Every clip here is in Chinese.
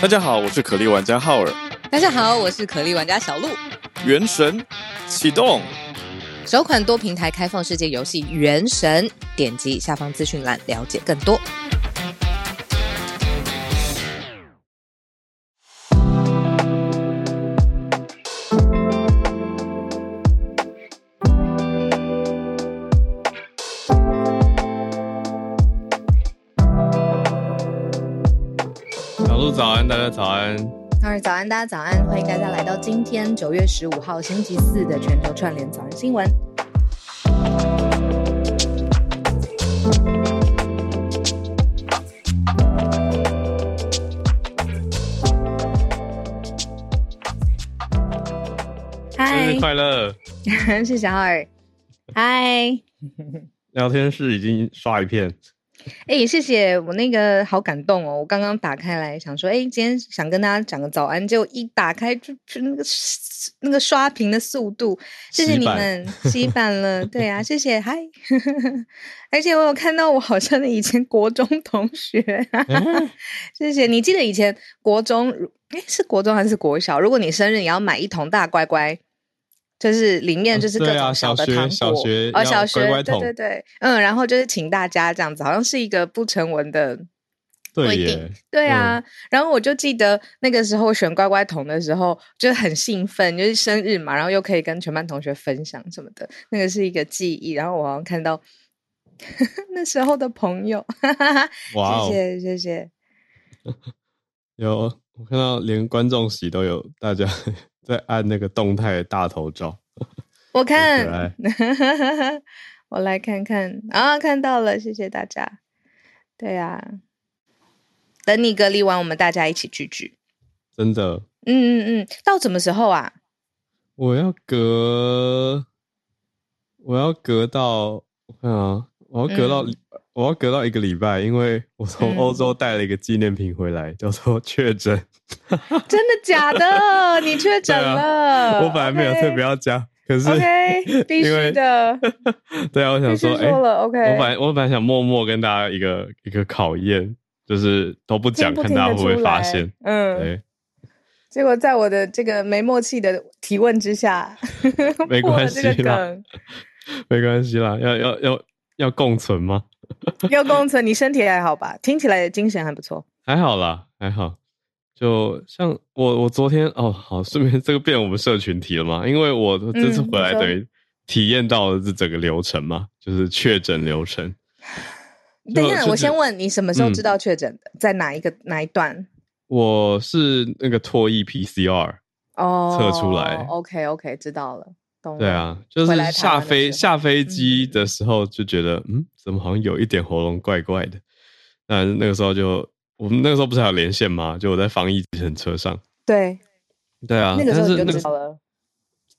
大家好，我是可莉玩家浩尔。大家好，我是可莉玩家小鹿。原神启动，首款多平台开放世界游戏《原神》，点击下方资讯栏了解更多。家早安。好，早安，大家早安。欢迎大家来到今天九月十五号星期四的全球串联早安新闻。嗨，生日快乐！谢谢浩尔。嗨，聊天室已经刷一片。哎，谢谢我那个好感动哦！我刚刚打开来想说，哎，今天想跟大家讲个早安，结果一打开就就那个那个刷屏的速度，谢谢你们洗版了，对啊，谢谢嗨！而且我有看到我好像以前国中同学，嗯、谢谢你记得以前国中，哎，是国中还是国小？如果你生日，你要买一桶大乖乖。就是里面就是各种小的糖果，哦，小学，哦，小学，对对对，嗯，然后就是请大家这样子，好像是一个不成文的规定，对，对啊，嗯。然后我就记得那个时候选乖乖桶的时候，就很兴奋，就是生日嘛，然后又可以跟全班同学分享什么的，那个是一个记忆。然后我好像看到 那时候的朋友，哇，哦，谢谢谢谢。有我看到连观众席都有大家。在按那个动态大头照，我看，我来看看啊，看到了，谢谢大家。对呀、啊，等你隔离完，我们大家一起聚聚。真的，嗯嗯嗯，到什么时候啊？我要隔，我要隔到，我看啊，我要隔到。嗯我要隔到一个礼拜，因为我从欧洲带了一个纪念品回来，嗯、叫做确诊。真的假的？你确诊了、啊？我本来没有特别要讲，可是 OK，必须的。对啊，我想说，哎，OK。我本来我本来想默默跟大家一个一个考验，就是都不讲，看大家会不会发现。嗯，对。结果在我的这个没默契的提问之下，没关系啦，没关系啦，要要要要共存吗？要工程，你身体还好吧？听起来精神还不错，还好啦，还好。就像我，我昨天哦，好，顺便这个变我们社群题了嘛？因为我这次回来等于体验到了这整个流程嘛，嗯、就是确诊流程。等一下，我先问你什么时候知道确诊的、嗯？在哪一个哪一段？我是那个唾液 PCR 哦测出来。OK OK，知道了。对啊，就是下飞下飞机的时候就觉得，嗯，怎么好像有一点喉咙怪怪的。那那个时候就我们那个时候不是还有连线吗？就我在防疫车上。对，对啊，那个时候就知道了。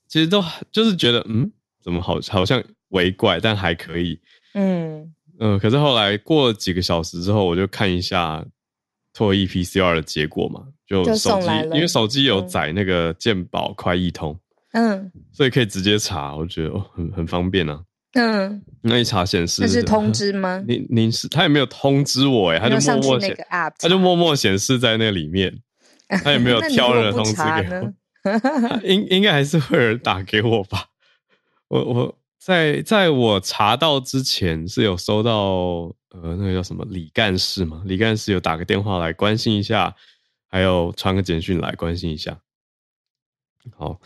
其实都就是觉得，嗯，怎么好好像微怪，但还可以。嗯嗯，可是后来过了几个小时之后，我就看一下唾液 PCR 的结果嘛，就手机，因为手机有载那个健保快易通。嗯，所以可以直接查，我觉得哦，很很方便啊。嗯，那一查显示，那是通知吗？你你是他也没有通知我哎，他就默默显，他就默默显示在那里面，他也没有挑人的通知给我。应应该还是会有人打给我吧？我我在在我查到之前是有收到呃那个叫什么李干事嘛，李干事有打个电话来关心一下，还有传个简讯来关心一下。好。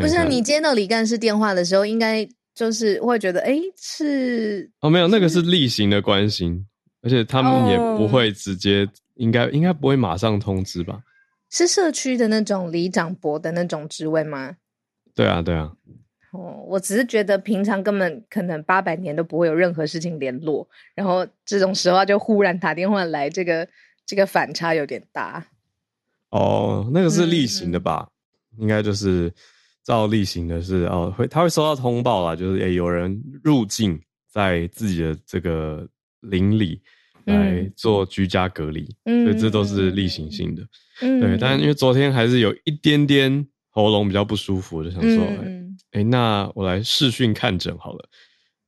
不是你接到李干事电话的时候，应该就是会觉得，哎，是哦，没有，那个是例行的关心，而且他们也不会直接，哦、应该应该不会马上通知吧？是社区的那种里长伯的那种职位吗？对啊，对啊。哦，我只是觉得平常根本可能八百年都不会有任何事情联络，然后这种时候就忽然打电话来，这个这个反差有点大。哦，那个是例行的吧？嗯、应该就是。照例行的是哦，会他会收到通报啦，就是诶、欸、有人入境在自己的这个邻里来做居家隔离，嗯，所以这都是例行性的，嗯，对。但因为昨天还是有一点点喉咙比较不舒服，就想说，哎、嗯。欸欸，那我来视讯看诊好了，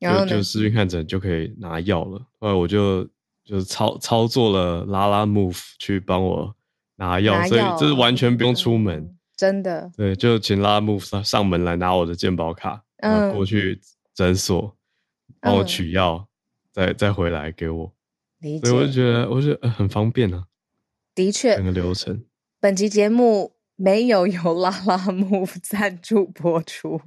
就就视讯看诊就可以拿药了。后来我就就是操操作了拉拉 move 去帮我拿药，所以这是完全不用出门，嗯、真的。对，就请拉拉木上上门来拿我的健保卡，嗯，过去诊所帮我取药，嗯、再再回来给我。理解。所以我就觉得，我觉得很方便啊。的确，整个流程。本集节目没有由拉拉木赞助播出。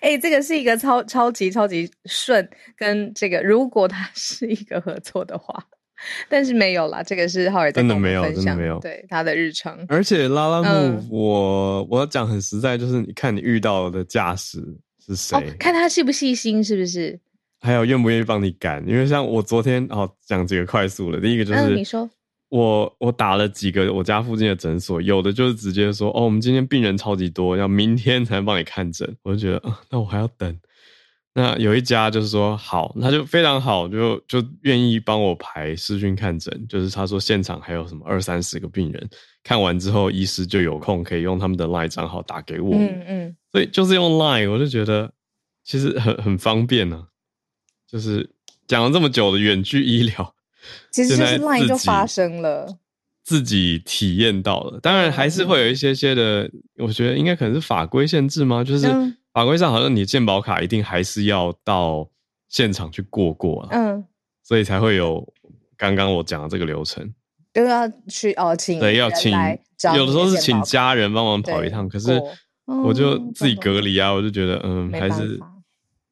哎、欸，这个是一个超超级超级顺，跟这个如果它是一个合作的话，但是没有啦，这个是浩尔真的没有，真的没有，对他的日程。而且拉拉木，嗯、我我要讲很实在，就是你看你遇到的驾驶是谁、哦，看他细不细心，是不是？还有愿不愿意帮你赶？因为像我昨天哦，讲几个快速的，第一个就是、嗯、你说。我我打了几个我家附近的诊所，有的就是直接说哦，我们今天病人超级多，要明天才能帮你看诊。我就觉得，呃，那我还要等。那有一家就是说好，他就非常好，就就愿意帮我排视讯看诊。就是他说现场还有什么二三十个病人，看完之后医师就有空可以用他们的 LINE 账号打给我。嗯嗯。所以就是用 LINE，我就觉得其实很很方便呢，啊。就是讲了这么久的远距医疗。其实就是 line 就发生了，自己体验到了。当然还是会有一些些的，嗯、我觉得应该可能是法规限制吗？就是法规上好像你健保卡一定还是要到现场去过过啊，嗯，所以才会有刚刚我讲的这个流程，都要去哦，请对要请，有的时候是请家人帮忙跑一趟，可是我就自己隔离啊，我就觉得嗯还是。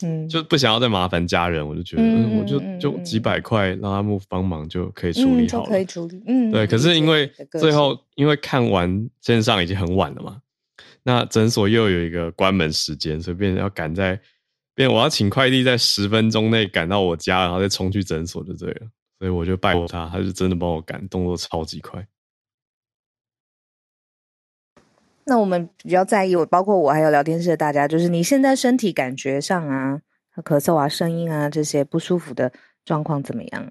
嗯，就不想要再麻烦家人，我就觉得，嗯，我就就几百块拉拉木帮忙就可以处理好了，可以处理。嗯，对。可是因为最后，因为看完线上已经很晚了嘛，那诊所又有一个关门时间，所以变成要赶在，变我要请快递在十分钟内赶到我家，然后再冲去诊所就对了。所以我就拜托他，他就真的帮我赶，动作超级快。那我们比较在意，我包括我还有聊天室的大家，就是你现在身体感觉上啊，咳嗽啊、声音啊这些不舒服的状况怎么样？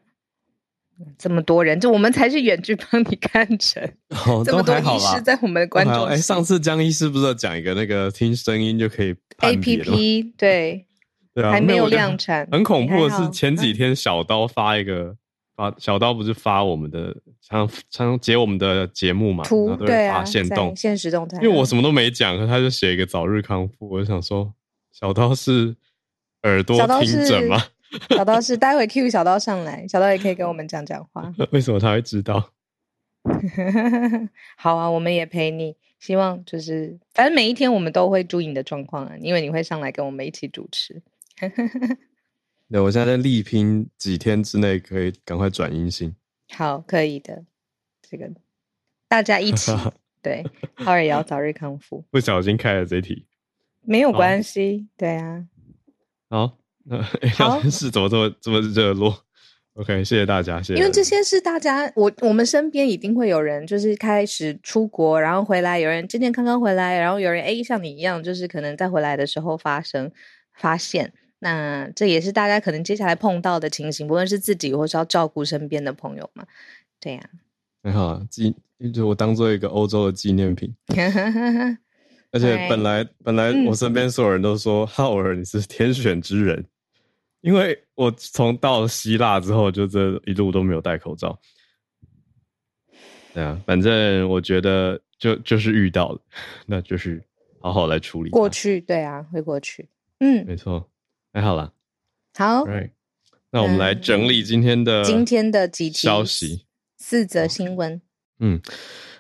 这么多人，就我们才是远距帮你看诊，哦、这么多医师在我们的观众。哎，上次江医师不是有讲一个那个听声音就可以 A P P 对 对啊，还没有量产。很恐怖的是前几天小刀发一个。发小刀不是发我们的常常截我们的节目嘛，图然后都会发现动、现实动态。因为我什么都没讲，可他就写一个早日康复。我就想说，小刀是耳朵听诊吗？小刀是待会 Q 小刀上来，小刀也可以跟我们讲讲话。为什么他会知道？好啊，我们也陪你。希望就是，反正每一天我们都会注意你的状况啊，因为你会上来跟我们一起主持。对，我现在在力拼几天之内可以赶快转阴性。好，可以的，这个大家一起对，浩尔也要早日康复。不小心开了这题，没有关系，好对啊。好，那聊 天室怎么这么这么热络？OK，谢谢大家，谢谢。因为这些是大家，我我们身边一定会有人，就是开始出国，然后回来，有人健健康康回来，然后有人哎，像你一样，就是可能在回来的时候发生发现。那这也是大家可能接下来碰到的情形，不论是自己或是要照顾身边的朋友嘛，对呀、啊。很好，纪就我当做一个欧洲的纪念品。而且本来本来我身边所有人都说浩尔你是天选之人，因为我从到了希腊之后就这一路都没有戴口罩。对啊，反正我觉得就就是遇到了，那就是好好来处理。过去，对啊，会过去。嗯，没错。太好了，好，Right. 那我们来整理今天的今天的几条消息，四则新闻。嗯，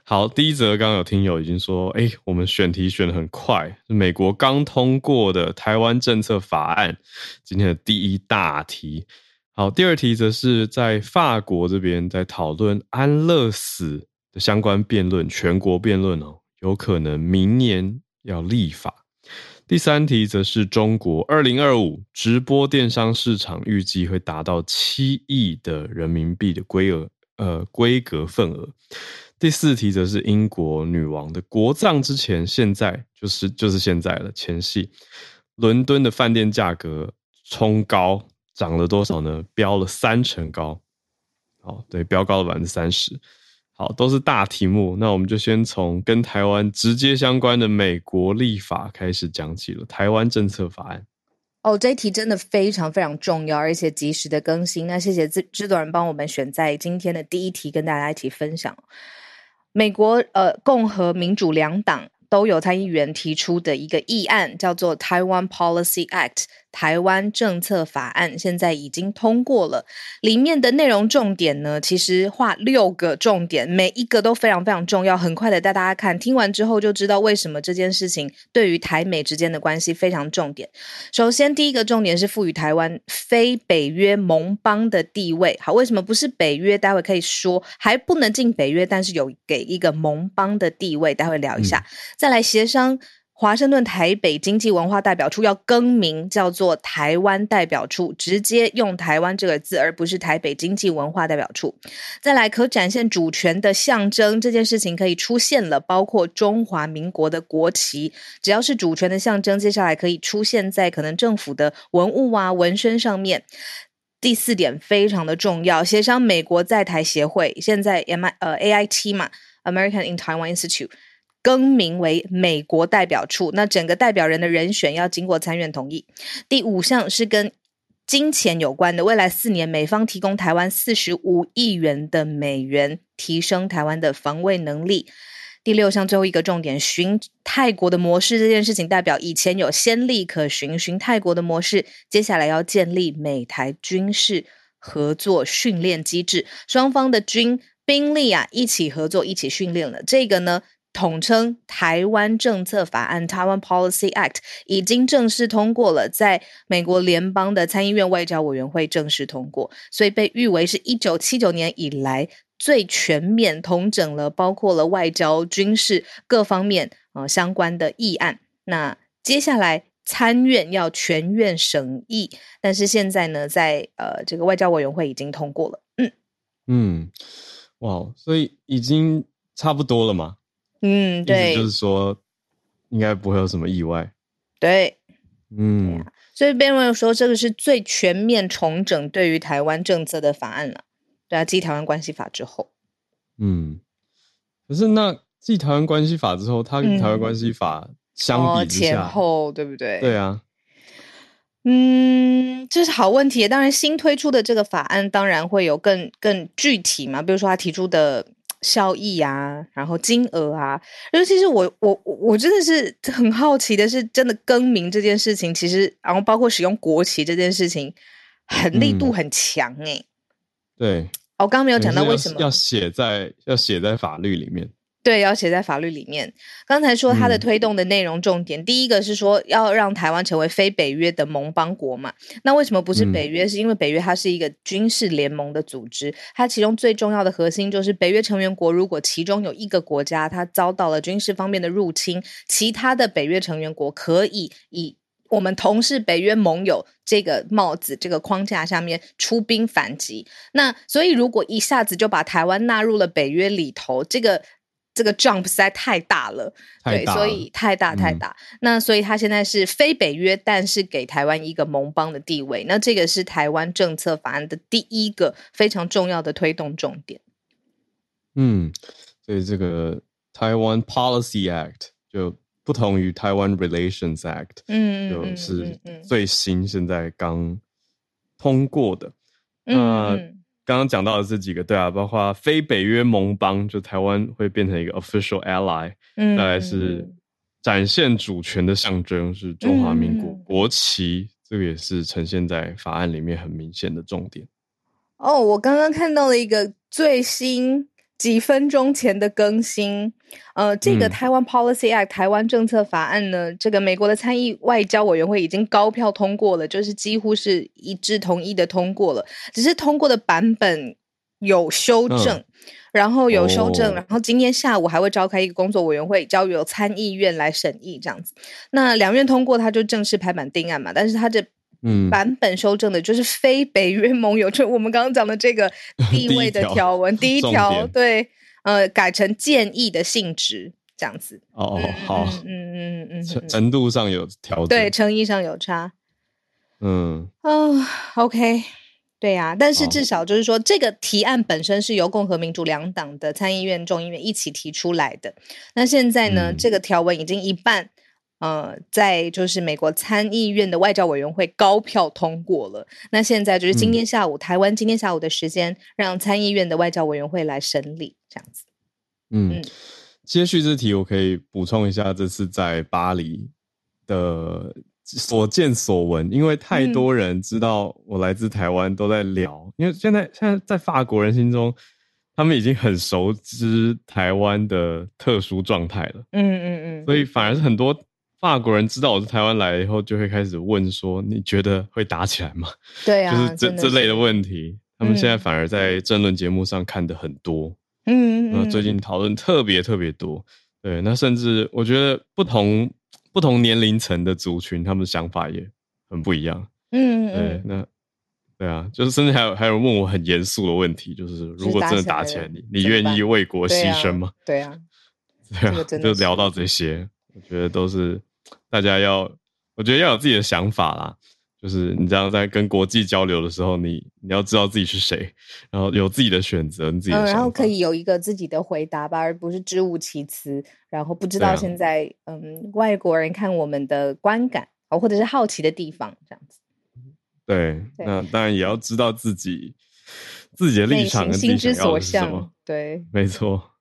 好，第一则刚刚有听友已经说，哎，我们选题选得很快，美国刚通过的台湾政策法案，今天的第一大题。好，第二题则是在法国这边在讨论安乐死的相关辩论，全国辩论哦，有可能明年要立法。第三题则是中国二零二五直播电商市场预计会达到七亿的人民币的规额，呃，规格份额。第四题则是英国女王的国葬之前，现在就是就是现在了，前夕，伦敦的饭店价格冲高，涨了多少呢？飙了三成高，好，对，飙高了百分之三十。好，都是大题目，那我们就先从跟台湾直接相关的美国立法开始讲起了。台湾政策法案，哦，这一题真的非常非常重要，而且及时的更新。那谢谢制制作人帮我们选在今天的第一题跟大家一起分享。美国呃共和民主两党。都有参议员提出的一个议案，叫做 Taiwan Policy Act。台湾政策法案现在已经通过了，里面的内容重点呢，其实画六个重点，每一个都非常非常重要。很快的带大家看，听完之后就知道为什么这件事情对于台美之间的关系非常重点。首先，第一个重点是赋予台湾非北约盟邦的地位。好，为什么不是北约？待会可以说还不能进北约，但是有给一个盟邦的地位，待会聊一下。嗯、再来协商。华盛顿台北经济文化代表处要更名，叫做台湾代表处，直接用台湾这个字，而不是台北经济文化代表处。再来，可展现主权的象征这件事情可以出现了，包括中华民国的国旗，只要是主权的象征，接下来可以出现在可能政府的文物啊、文身上面。第四点非常的重要，协商美国在台协会，现在 M 呃 A I T 嘛，American in Taiwan Institute。更名为美国代表处，那整个代表人的人选要经过参院同意。第五项是跟金钱有关的，未来四年美方提供台湾四十五亿元的美元，提升台湾的防卫能力。第六项最后一个重点，寻泰国的模式，这件事情代表以前有先例可循，寻泰国的模式，接下来要建立美台军事合作训练机制，双方的军兵力啊一起合作，一起训练了。这个呢？统称台湾政策法案 （Taiwan Policy Act） 已经正式通过了，在美国联邦的参议院外交委员会正式通过，所以被誉为是一九七九年以来最全面统整了，包括了外交、军事各方面呃相关的议案。那接下来参院要全院审议，但是现在呢，在呃这个外交委员会已经通过了。嗯嗯，哇，所以已经差不多了嘛？嗯，对，就是说，应该不会有什么意外。对，嗯，啊、所以辩论说这个是最全面重整对于台湾政策的法案了。对啊，继台湾关系法之后，嗯，可是那继台湾关系法之后，它跟台湾关系法相比之下、嗯哦、前后对不对？对啊，嗯，这是好问题。当然，新推出的这个法案当然会有更更具体嘛，比如说他提出的。效益啊，然后金额啊，尤其是我我我真的是很好奇的是，真的更名这件事情，其实然后包括使用国旗这件事情，很力度很强哎、欸嗯。对，我刚刚没有讲到为什么要写在要写在法律里面。对，要写在法律里面。刚才说它的推动的内容重点，嗯、第一个是说要让台湾成为非北约的盟邦国嘛。那为什么不是北约？嗯、是因为北约它是一个军事联盟的组织，它其中最重要的核心就是北约成员国如果其中有一个国家它遭到了军事方面的入侵，其他的北约成员国可以以我们同是北约盟友这个帽子、这个框架下面出兵反击。那所以如果一下子就把台湾纳入了北约里头，这个。这个 jump 实在太大了，大了，对，所以太大太大。嗯、那所以他现在是非北约，但是给台湾一个盟邦的地位。那这个是台湾政策法案的第一个非常重要的推动重点。嗯，所以这个台湾 Policy Act 就不同于台湾 Relations Act，嗯，就是最新现在刚通过的。嗯刚刚讲到的这几个，对啊，包括非北约盟邦，就台湾会变成一个 official ally，嗯，再来是展现主权的象征是中华民国国旗，嗯，这个也是呈现在法案里面很明显的重点。哦，我刚刚看到了一个最新。几分钟前的更新，呃，这个台湾 Policy Act、嗯、台湾政策法案呢，这个美国的参议外交委员会已经高票通过了，就是几乎是一致同意的通过了，只是通过的版本有修正，嗯、然后有修正，哦、然后今天下午还会召开一个工作委员会，交由参议院来审议，这样子。那两院通过，它就正式拍板定案嘛，但是它这。嗯，版本修正的就是非北约盟友，就我们刚刚讲的这个地位的 条文，第一条对，呃，改成建议的性质这样子。哦哦，好，嗯嗯嗯嗯，程度上有调整，对，诚意上有差。嗯，哦，OK，对呀，但是至少就是说，这个提案本身是由共和民主两党的参议院、众议院一起提出来的。那现在呢，这个条文已经一半。呃，在就是美国参议院的外交委员会高票通过了。那现在就是今天下午，嗯、台湾今天下午的时间，让参议院的外交委员会来审理，这样子。嗯，接续这题，我可以补充一下，这次在巴黎的所见所闻，因为太多人知道我来自台湾，都在聊。嗯、因为现在现在在法国人心中，他们已经很熟知台湾的特殊状态了。嗯嗯嗯，所以反而是很多法国人知道我是台湾来以后，就会开始问说：“你觉得会打起来吗？”对啊，就是这这类的问题，他们现在反而在政论节目上看的很多。嗯，那最近讨论特别特别多，对，那甚至我觉得不同不同年龄层的族群，他们的想法也很不一样。嗯，对，那对啊，就是甚至还有还有人问我很严肃的问题，就是如果真的打起来，你你愿意为国牺牲吗？对啊，对啊，就聊到这些，我觉得都是大家要，我觉得要有自己的想法啦。就是你这样在跟国际交流的时候，你你要知道自己是谁，然后有自己的选择，你自己的、嗯，然后可以有一个自己的回答吧，而不是支吾其词，然后不知道现在、啊、嗯外国人看我们的观感哦，或者是好奇的地方这样子。对，对那当然也要知道自己自己的立场跟心之所向。对，没错。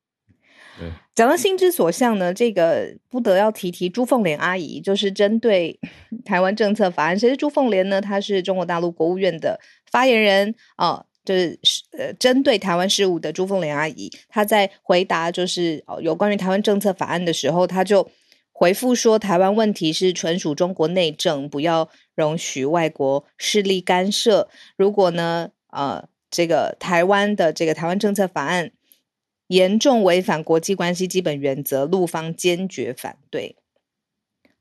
讲到心之所向呢，这个不得要提提朱凤莲阿姨，就是针对台湾政策法案。谁是朱凤莲呢？她是中国大陆国务院的发言人啊，就是呃，针对台湾事务的朱凤莲阿姨，她在回答就是哦有关于台湾政策法案的时候，她就回复说，台湾问题是纯属中国内政，不要容许外国势力干涉。如果呢，呃，这个台湾的这个台湾政策法案。严重违反国际关系基本原则，陆方坚决反对。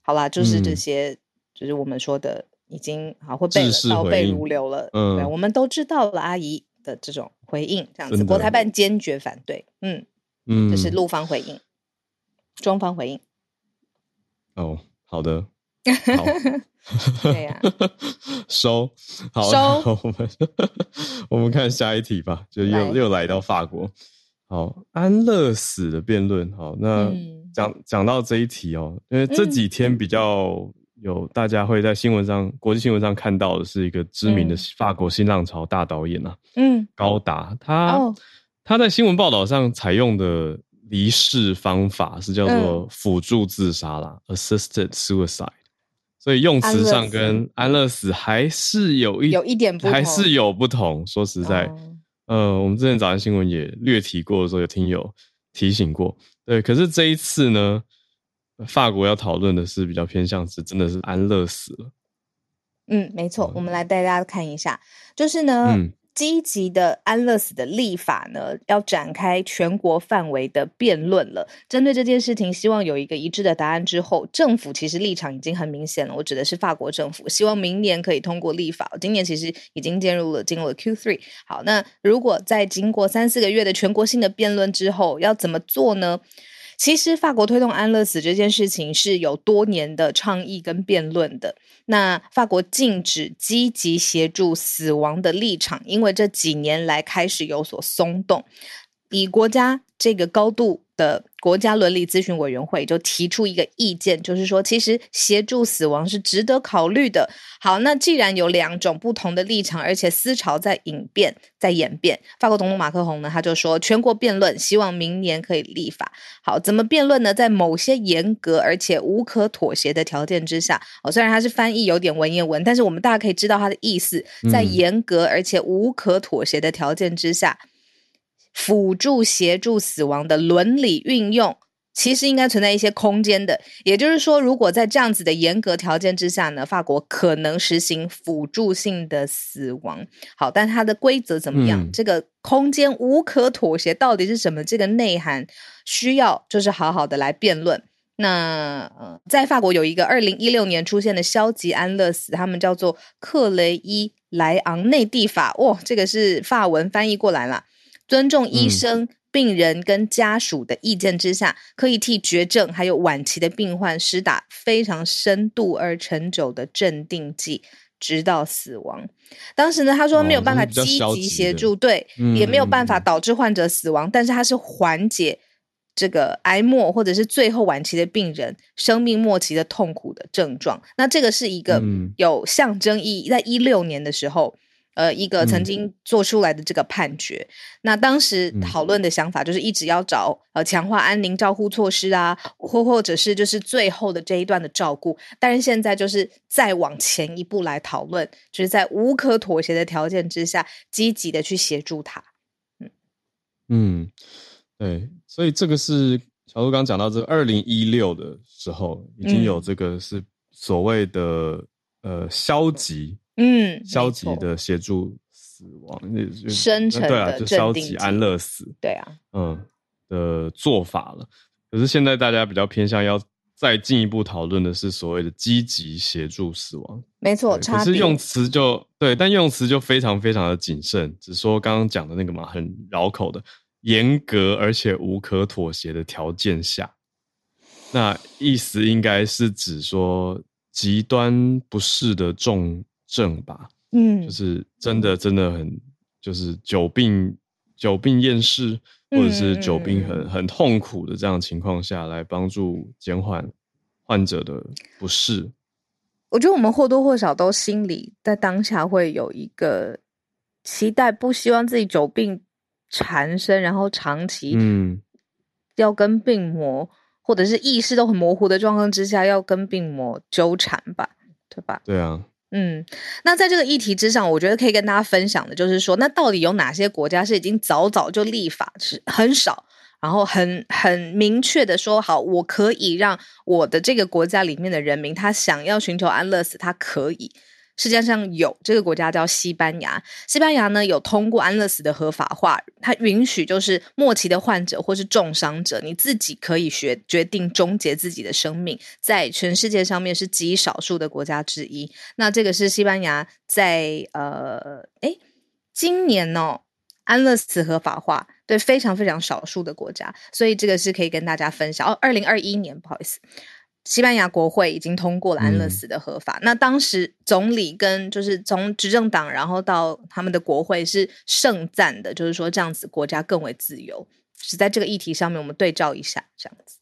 好啦，就是这些，嗯、就是我们说的，已经好会背了，倒背如流了。嗯，对，我们都知道了阿姨的这种回应，这样子，国台办坚决反对。嗯嗯，这是陆方回应，中方回应。哦，好的，好，对呀、啊，收，好，收，我们 我们看下一题吧，就又又来到法国。好，安乐死的辩论。好，那讲讲、嗯、到这一题哦，因为这几天比较有大家会在新闻上、嗯、国际新闻上看到的是一个知名的法国新浪潮大导演啊，嗯，高达，他、哦、他在新闻报道上采用的离世方法是叫做辅助自杀啦、嗯、（assisted suicide），所以用词上跟安乐死还是有一有一点不同，还是有不同。说实在。哦呃，我们之前早安新闻也略提过的时候，有听友提醒过，对。可是这一次呢，法国要讨论的是比较偏向是真的是安乐死了。嗯，没错，嗯、我们来带大家看一下，就是呢。嗯积极的安乐死的立法呢，要展开全国范围的辩论了。针对这件事情，希望有一个一致的答案之后，政府其实立场已经很明显了。我指的是法国政府，希望明年可以通过立法。今年其实已经进入了进入了 Q3。好，那如果在经过三四个月的全国性的辩论之后，要怎么做呢？其实，法国推动安乐死这件事情是有多年的倡议跟辩论的。那法国禁止积极协助死亡的立场，因为这几年来开始有所松动，以国家这个高度。的国家伦理咨询委员会就提出一个意见，就是说，其实协助死亡是值得考虑的。好，那既然有两种不同的立场，而且思潮在演变，在演变，法国总统马克宏呢，他就说全国辩论，希望明年可以立法。好，怎么辩论呢？在某些严格而且无可妥协的条件之下，哦，虽然他是翻译有点文言文，但是我们大家可以知道他的意思，在严格而且无可妥协的条件之下。嗯辅助协助死亡的伦理运用，其实应该存在一些空间的。也就是说，如果在这样子的严格条件之下呢，法国可能实行辅助性的死亡。好，但它的规则怎么样？嗯、这个空间无可妥协到底是什么？这个内涵需要就是好好的来辩论。那呃，在法国有一个二零一六年出现的消极安乐死，他们叫做克雷伊莱昂内蒂法。哇，这个是法文翻译过来了。尊重医生、病人跟家属的意见之下，嗯、可以替绝症还有晚期的病患施打非常深度而长久的镇定剂，直到死亡。当时呢，他说没有办法积极协助，对，嗯、也没有办法导致患者死亡，嗯、但是他是缓解这个癌末或者是最后晚期的病人生命末期的痛苦的症状。那这个是一个有象征意义，在一六年的时候。呃，一个曾经做出来的这个判决，嗯、那当时讨论的想法就是一直要找呃强化安宁照护措施啊，或或者是就是最后的这一段的照顾，但是现在就是再往前一步来讨论，就是在无可妥协的条件之下，积极的去协助他。嗯。嗯，对，所以这个是小鹿刚讲到这个二零一六的时候，已经有这个是所谓的、嗯、呃消极。嗯，消极的协助死亡，深沉的对啊，就消极安乐死，对啊，嗯的做法了。可是现在大家比较偏向要再进一步讨论的是所谓的积极协助死亡，没错，可是用词就对，但用词就非常非常的谨慎，只说刚刚讲的那个嘛，很绕口的严格而且无可妥协的条件下，那意思应该是指说极端不适的重。症吧，嗯，就是真的真的很，就是久病久病厌世，或者是久病很很痛苦的这样的情况下来帮助减缓患者的不适。我觉得我们或多或少都心里在当下会有一个期待，不希望自己久病缠身，然后长期嗯要跟病魔、嗯、或者是意识都很模糊的状况之下要跟病魔纠缠吧，对吧？对啊。嗯，那在这个议题之上，我觉得可以跟大家分享的，就是说，那到底有哪些国家是已经早早就立法，是很少，然后很很明确的说，好，我可以让我的这个国家里面的人民，他想要寻求安乐死，他可以。世界上有这个国家叫西班牙，西班牙呢有通过安乐死的合法化，它允许就是末期的患者或是重伤者，你自己可以决决定终结自己的生命，在全世界上面是极少数的国家之一。那这个是西班牙在呃，诶，今年哦，安乐死合法化，对，非常非常少数的国家，所以这个是可以跟大家分享哦。二零二一年，不好意思。西班牙国会已经通过了安乐死的合法。嗯、那当时总理跟就是从执政党，然后到他们的国会是盛赞的，就是说这样子国家更为自由。是在这个议题上面，我们对照一下这样子。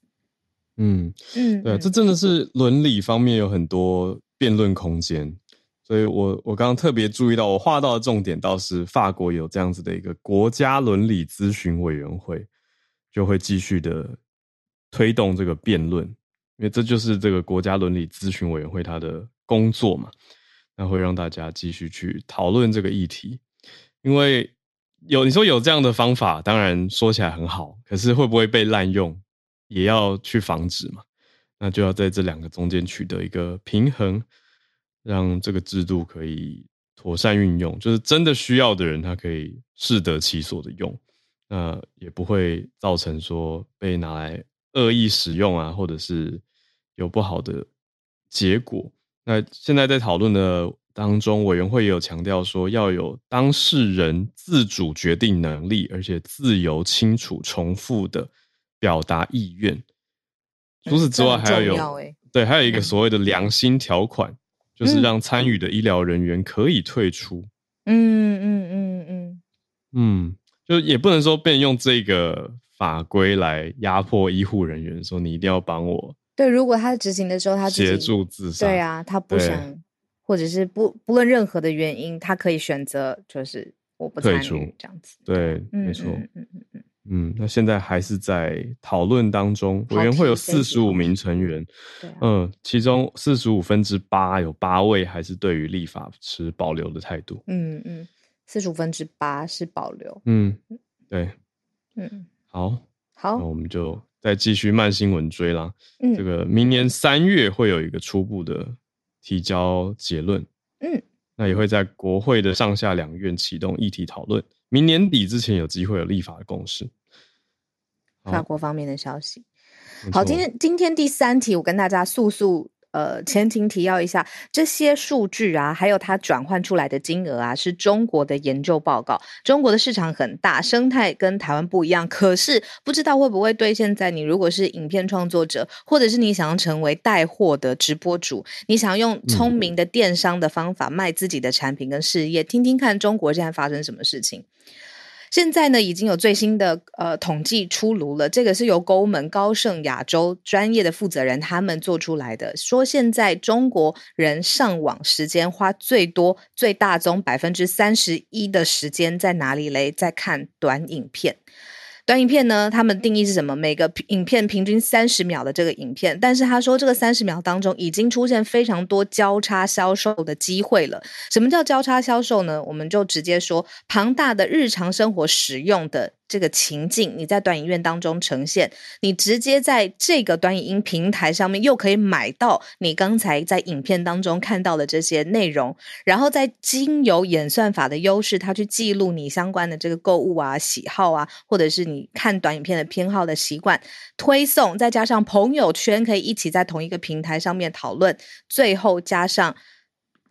嗯嗯，对，这真的是伦理方面有很多辩论空间。所以我我刚刚特别注意到，我画到的重点倒是法国有这样子的一个国家伦理咨询委员会，就会继续的推动这个辩论。因为这就是这个国家伦理咨询委员会它的工作嘛，那会让大家继续去讨论这个议题。因为有你说有这样的方法，当然说起来很好，可是会不会被滥用，也要去防止嘛。那就要在这两个中间取得一个平衡，让这个制度可以妥善运用，就是真的需要的人，他可以适得其所的用，那也不会造成说被拿来恶意使用啊，或者是。有不好的结果。那现在在讨论的当中，委员会也有强调说，要有当事人自主决定能力，而且自由、清楚、重复的表达意愿。除此之外，还要有对，还有一个所谓的良心条款，就是让参与的医疗人员可以退出。嗯嗯嗯嗯嗯，就也不能说被人用这个法规来压迫医护人员，说你一定要帮我。对，如果他执行的时候，他协助自杀，对啊，他不想，或者是不不论任何的原因，他可以选择就是我不参与这样子。对，没错。嗯嗯嗯嗯，那现在还是在讨论当中，委员会有四十五名成员，对，嗯，其中四十五分之八有八位还是对于立法持保留的态度。嗯嗯，四十五分之八是保留。嗯，对，嗯，好，好，那我们就。再继续慢新闻追啦，嗯，这个明年三月会有一个初步的提交结论，嗯，那也会在国会的上下两院启动议题讨论，明年底之前有机会有立法的共识。法国方面的消息，好，今天今天第三题，我跟大家速速。呃，前情提要一下，这些数据啊，还有它转换出来的金额啊，是中国的研究报告。中国的市场很大，生态跟台湾不一样，可是不知道会不会对现在你如果是影片创作者，或者是你想要成为带货的直播主，你想要用聪明的电商的方法卖自己的产品跟事业，听听看中国现在发生什么事情。现在呢，已经有最新的呃统计出炉了，这个是由高门高盛亚洲专业的负责人他们做出来的，说现在中国人上网时间花最多、最大宗百分之三十一的时间在哪里嘞？在看短影片。短影片呢，他们定义是什么？每个影片平均三十秒的这个影片，但是他说这个三十秒当中已经出现非常多交叉销售的机会了。什么叫交叉销售呢？我们就直接说庞大的日常生活使用的。这个情境你在短影院当中呈现，你直接在这个短影音平台上面又可以买到你刚才在影片当中看到的这些内容，然后再经由演算法的优势，它去记录你相关的这个购物啊、喜好啊，或者是你看短影片的偏好的习惯，推送，再加上朋友圈可以一起在同一个平台上面讨论，最后加上。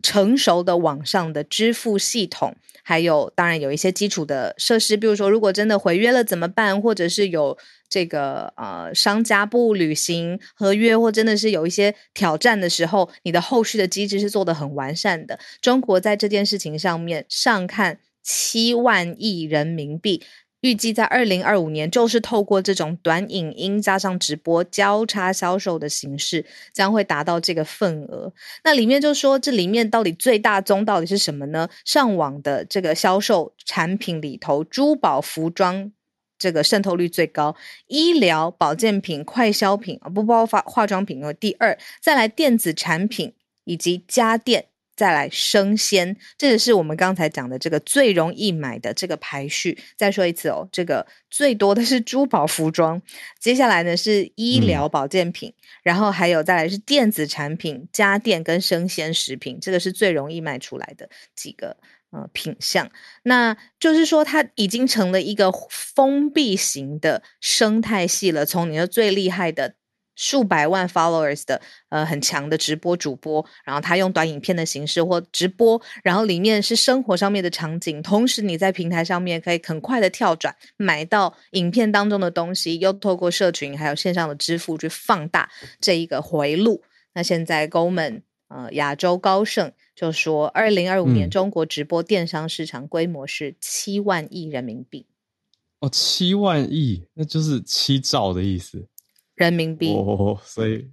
成熟的网上的支付系统，还有当然有一些基础的设施，比如说如果真的毁约了怎么办，或者是有这个呃商家不履行合约，或真的是有一些挑战的时候，你的后续的机制是做得很完善的。中国在这件事情上面上看七万亿人民币。预计在二零二五年，就是透过这种短影音加上直播交叉销售的形式，将会达到这个份额。那里面就说，这里面到底最大宗到底是什么呢？上网的这个销售产品里头，珠宝、服装这个渗透率最高，医疗保健品、快消品啊，不包括化妆品哦。第二，再来电子产品以及家电。再来生鲜，这个是我们刚才讲的这个最容易买的这个排序。再说一次哦，这个最多的是珠宝服装，接下来呢是医疗保健品，嗯、然后还有再来是电子产品、家电跟生鲜食品，这个是最容易卖出来的几个呃品项。那就是说，它已经成了一个封闭型的生态系了。从你的最厉害的。数百万 followers 的呃很强的直播主播，然后他用短影片的形式或直播，然后里面是生活上面的场景，同时你在平台上面可以很快的跳转买到影片当中的东西，又透过社群还有线上的支付去放大这一个回路。那现在 Goldman 呃亚洲高盛就说，二零二五年中国直播电商市场规模是七万亿人民币。哦，七万亿，那就是七兆的意思。人民币哦，所以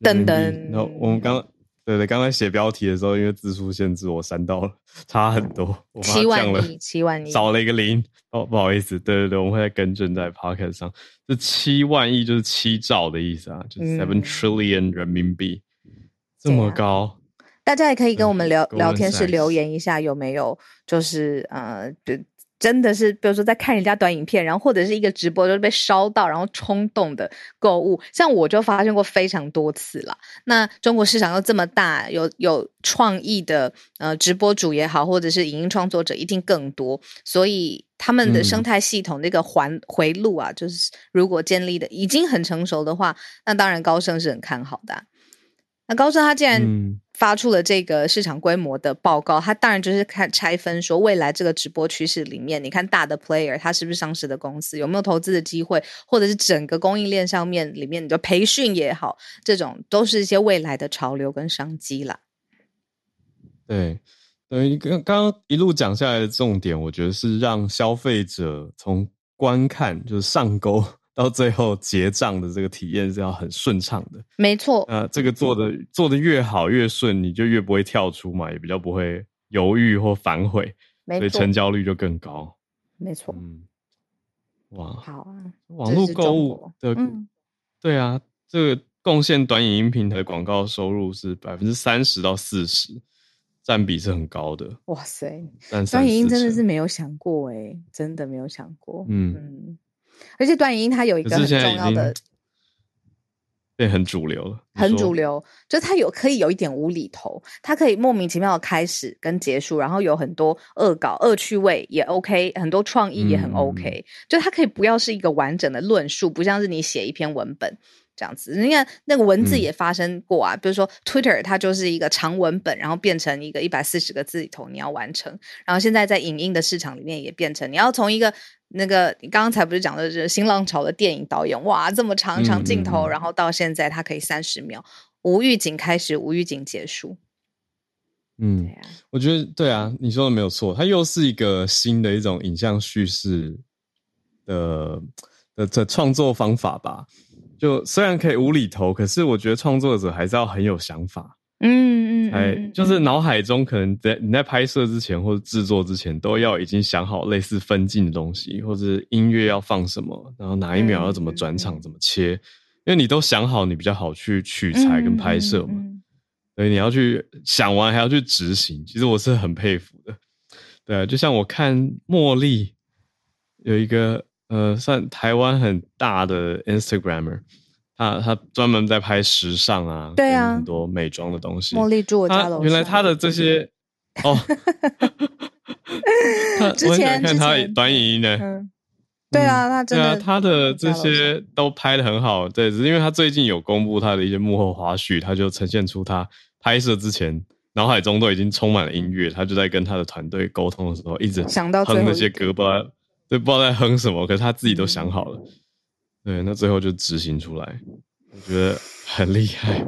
等等。然后我们刚对对，刚才写标题的时候，因为字数限制，我删到了，差很多。七万亿，七万亿，少了一个零。哦，不好意思，对对对，我们会再更正在 Pocket 上。这七万亿就是七兆的意思啊，就是 seven trillion 人民币，嗯、这么高。大家也可以跟我们聊聊天室留言一下，有没有就是呃，就。真的是，比如说在看人家短影片，然后或者是一个直播，就是被烧到，然后冲动的购物，像我就发生过非常多次了。那中国市场又这么大，有有创意的呃直播主也好，或者是影音创作者一定更多，所以他们的生态系统那个环回路啊，就是如果建立的已经很成熟的话，那当然高盛是很看好的啊。那高盛他既然发出了这个市场规模的报告，他当然就是看拆分说未来这个直播趋势里面，你看大的 player 它是不是上市的公司，有没有投资的机会，或者是整个供应链上面里面你的培训也好，这种都是一些未来的潮流跟商机啦。对，等于，刚刚一路讲下来的重点，我觉得是让消费者从观看就是上钩。到最后结账的这个体验是要很顺畅的，没错。呃这个做的做的越好越顺，你就越不会跳出嘛，也比较不会犹豫或反悔，所以成交率就更高。没错。嗯，哇，好啊，网络购物的，嗯、对啊，这个贡献短影音平台的广告收入是百分之三十到四十，占比是很高的。哇塞，短影音真的是没有想过哎，真的没有想过。嗯。嗯而且短影音它有一个很重要的，对，很主流了。很主流，就它有可以有一点无厘头，它可以莫名其妙的开始跟结束，然后有很多恶搞、恶趣味也 OK，很多创意也很 OK，嗯。就它可以不要是一个完整的论述，不像是你写一篇文本这样子。你看那个文字也发生过啊，嗯、比如说 Twitter 它就是一个长文本，然后变成一个一百四十个字里头你要完成，然后现在在影音的市场里面也变成你要从一个。那个你刚刚才不是讲的是新浪潮的电影导演哇，这么长长镜头，嗯嗯嗯，然后到现在他可以三十秒无预警开始，无预警结束。嗯，对啊，我觉得对啊，你说的没有错，它又是一个新的一种影像叙事的的的创作方法吧。就虽然可以无厘头，可是我觉得创作者还是要很有想法。嗯嗯，哎、嗯，就是脑海中可能在你在拍摄之前或者制作之前，都要已经想好类似分镜的东西，或者音乐要放什么，然后哪一秒要怎么转场、嗯、怎么切，因为你都想好，你比较好去取材跟拍摄嘛。所以你要去想完，还要去执行，其实我是很佩服的。对啊，就像我看茉莉有一个呃，算台湾很大的 Instagrammer，他他专门在拍时尚啊，对啊，很多美妆的东西。茉莉住我家楼下。原来他的这些 哦，之前我很喜欢看他短影音呢。嗯，对啊，他真的，他的这些都拍的很好。对，只是因为他最近有公布他的一些幕后花絮，他就呈现出他。拍摄之前，脑海中都已经充满了音乐，他就在跟他的团队沟通的时候，一直想到哼那些歌，不知道对，不知道在哼什么，可是他自己都想好了。嗯、对，那最后就执行出来，我觉得很厉害。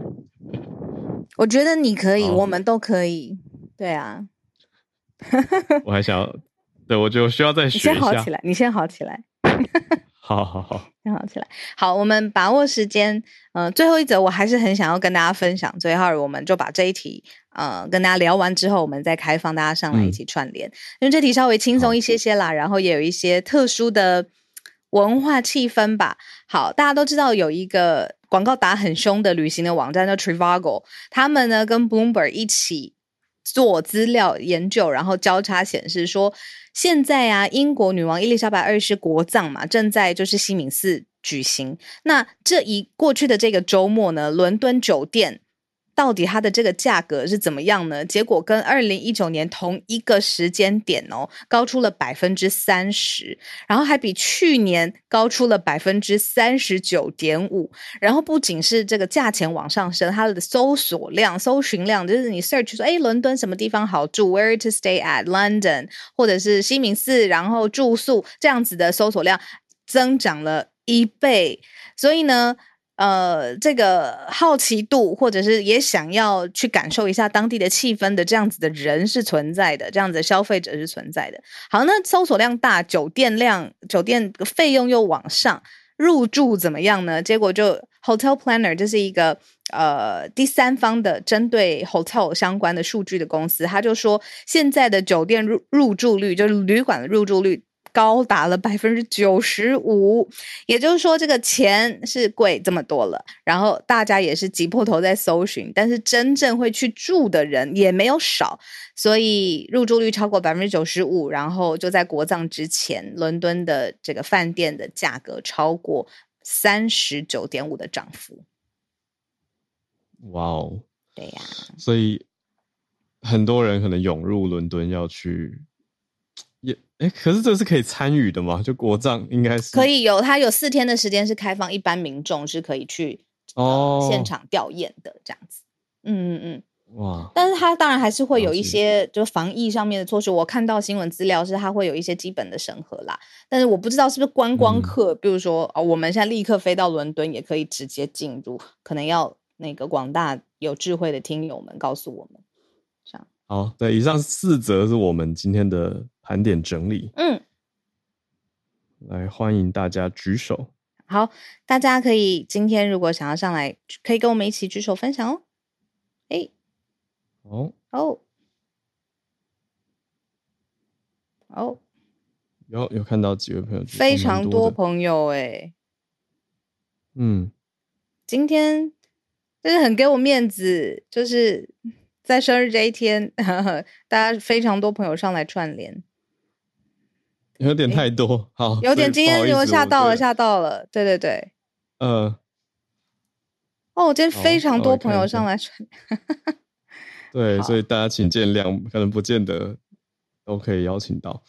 我觉得你可以，我们都可以。对啊，我还想要，对，我就需要再学一下。你先好起来，你先好起来。好好好，先好起来。好，我们把握时间。嗯、呃，最后一则我还是很想要跟大家分享。最后，我们就把这一题，呃，跟大家聊完之后，我们再开放大家上来一起串联。嗯、因为这题稍微轻松一些些啦，然后也有一些特殊的文化气氛吧。好，大家都知道有一个广告打很凶的旅行的网站叫 Trivago，他们呢跟 Bloomberg 一起做资料研究，然后交叉显示说。现在啊，英国女王伊丽莎白二世国葬嘛，正在就是西敏寺举行。那这一过去的这个周末呢，伦敦酒店。到底它的这个价格是怎么样呢？结果跟二零一九年同一个时间点哦，高出了百分之三十，然后还比去年高出了百分之三十九点五。然后不仅是这个价钱往上升，它的搜索量、搜寻量，就是你 search 说，哎，伦敦什么地方好住，Where to stay at London，或者是西敏寺，然后住宿这样子的搜索量增长了一倍。所以呢，呃，这个好奇度，或者是也想要去感受一下当地的气氛的这样子的人是存在的，这样子的消费者是存在的。好，那搜索量大，酒店量，酒店费用又往上，入住怎么样呢？结果就 Hotel Planner 这是一个呃第三方的针对 hotel 相关的数据的公司，他就说现在的酒店入入住率，就是旅馆的入住率。高达了百分之九十五，也就是说，这个钱是贵这么多了，然后大家也是挤破头在搜寻，但是真正会去住的人也没有少，所以入住率超过百分之九十五，然后就在国葬之前，伦敦的这个饭店的价格超过三十九点五的涨幅。哇哦！对呀，所以很多人可能涌入伦敦要去。也哎，可是这是可以参与的吗？就国葬应该是可以有，它有四天的时间是开放，一般民众是可以去哦、呃、现场吊唁的这样子。嗯嗯嗯，哇！但是它当然还是会有一些就防疫上面的措施。我看到新闻资料是它会有一些基本的审核啦，但是我不知道是不是观光客，嗯、比如说哦，我们现在立刻飞到伦敦也可以直接进入，可能要那个广大有智慧的听友们告诉我们。这样好，对，以上四则是我们今天的。盘点整理，嗯，来欢迎大家举手。好，大家可以今天如果想要上来，可以跟我们一起举手分享哦。哎，哦哦。哦，有有看到几位朋友，非常多朋友哎，嗯，今天真是很给我面子，就是在生日这一天，呵呵，大家非常多朋友上来串联。有点太多，欸、好，有点今天给我吓到了，吓到了，对对对，嗯，哦，我今天非常多朋友上来传，对，所以大家请见谅，可能不见得都可以邀请到。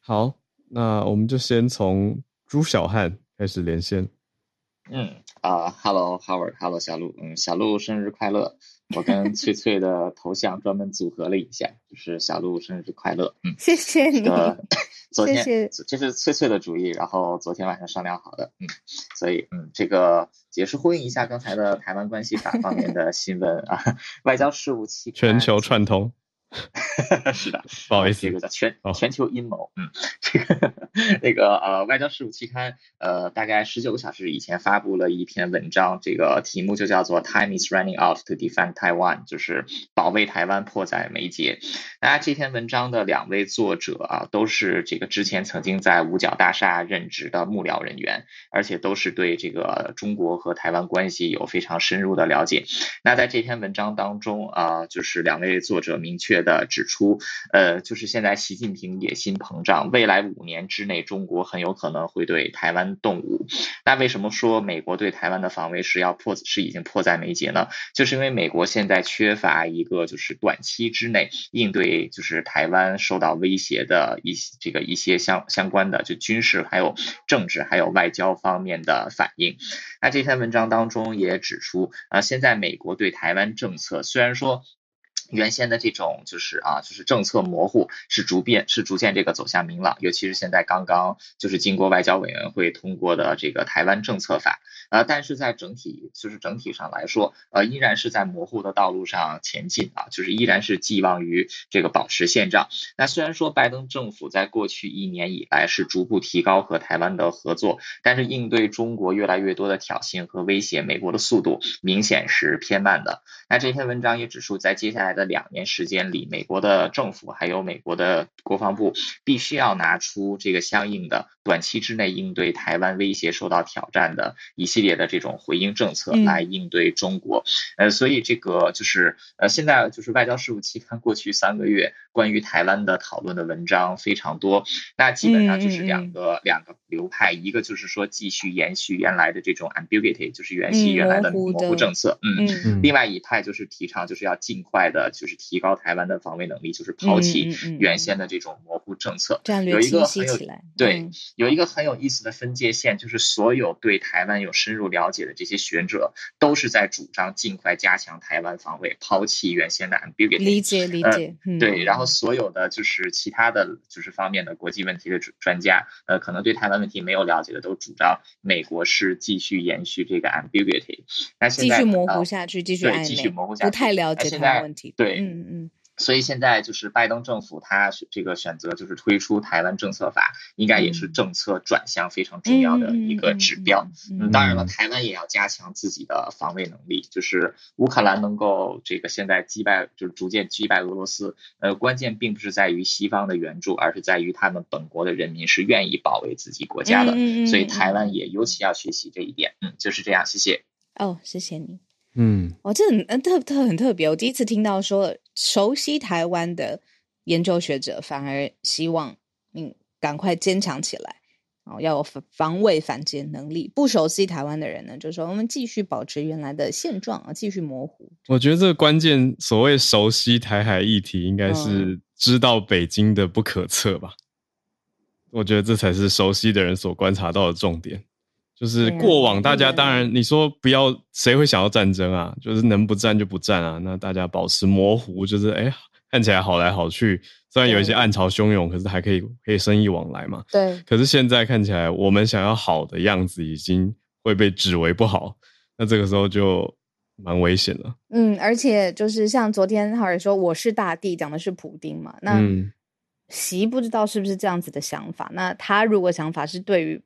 好，那我们就先从朱小汉开始连线。嗯啊、uh,，Hello Howard，Hello 小鹿，嗯，小鹿生日快乐。我跟翠翠的头像专门组合了一下，就是小鹿生日快乐。嗯，谢谢你。昨天谢谢，这是翠翠的主意，然后昨天晚上商量好的。嗯，所以嗯，这个也是呼应一下刚才的台湾关系法方面的新闻啊，外交事务期全球串通。是的，不好意思，这个叫全全球阴谋。嗯，这个那个呃，外交事务期刊呃，大概十九个小时以前发布了一篇文章，这个题目就叫做 “Time is running out to defend Taiwan”，就是保卫台湾迫在眉睫。大家这篇文章的两位作者啊，都是这个之前曾经在五角大厦任职的幕僚人员，而且都是对这个中国和台湾关系有非常深入的了解。那在这篇文章当中啊，就是两位作者明确的指出，呃，就是现在习近平野心膨胀，未来五年之内，中国很有可能会对台湾动武。那为什么说美国对台湾的防卫是要迫，是已经迫在眉睫呢？就是因为美国现在缺乏一个就是短期之内应对就是台湾受到威胁的一些这个一些相相关的就军事还有政治还有外交方面的反应。那这篇文章当中也指出，啊，现在美国对台湾政策虽然说。原先的这种就是啊，就是政策模糊，是逐渐是逐渐这个走向明朗，尤其是现在刚刚就是经过外交委员会通过的这个台湾政策法，呃，但是在整体就是整体上来说，呃，依然是在模糊的道路上前进啊，就是依然是寄望于这个保持现状。那虽然说拜登政府在过去一年以来是逐步提高和台湾的合作，但是应对中国越来越多的挑衅和威胁，美国的速度明显是偏慢的。那这篇文章也指出，在接下来的两年时间里，美国的政府还有美国的国防部必须要拿出这个相应的短期之内应对台湾威胁受到挑战的一系列的这种回应政策来应对中国。呃，所以这个就是呃，现在就是外交事务期刊过去三个月关于台湾的讨论的文章非常多，那基本上就是两个两个流派，一个就是说继续延续原来的这种 ambiguity，就是延续原来的模糊政策，嗯。嗯，另外一派就是提倡就是要尽快的。就是提高台湾的防卫能力，就是抛弃原先的这种模糊政策。有一个很有来对、嗯，有一个很有意思的分界线，就是所有对台湾有深入了解的这些学者，都是在主张尽快加强台湾防卫，抛弃原先的 ambiguity。理解理解、呃，对。然后所有的就是其他的就是方面的国际问题的专家，呃，可能对台湾问题没有了解的，都主张美国是继续延续这个 ambiguity。那现在继续模糊下去，继续对继续模糊下去，不太了解台湾问题。对，嗯嗯，所以现在就是拜登政府，他这个选择就是推出台湾政策法，应该也是政策转向非常重要的一个指标。嗯，当然了，台湾也要加强自己的防卫能力，就是乌克兰能够这个现在击败，就是逐渐击败俄罗斯，呃，关键并不是在于西方的援助，而是在于他们本国的人民是愿意保卫自己国家的。所以台湾也尤其要学习这一点。嗯，就是这样。谢谢。哦，谢谢你。嗯，哦，这很特特很特别。我第一次听到说，熟悉台湾的研究学者反而希望嗯赶快坚强起来，哦，要有防防卫反击能力。不熟悉台湾的人呢，就说我们继续保持原来的现状啊，继续模糊。我觉得这个关键，所谓熟悉台海议题，应该是知道北京的不可测吧？嗯。我觉得这才是熟悉的人所观察到的重点。就是过往大家当然你说不要谁会想要战争啊？就是能不战就不战啊。那大家保持模糊，就是哎看起来好来好去，虽然有一些暗潮汹涌，可是还可以可以生意往来嘛。对。可是现在看起来我们想要好的样子已经会被指为不好，那这个时候就蛮危险了。嗯，而且就是像昨天浩尔说我是大帝讲的是普丁嘛，那习不知道是不是这样子的想法？那他如果想法是对于。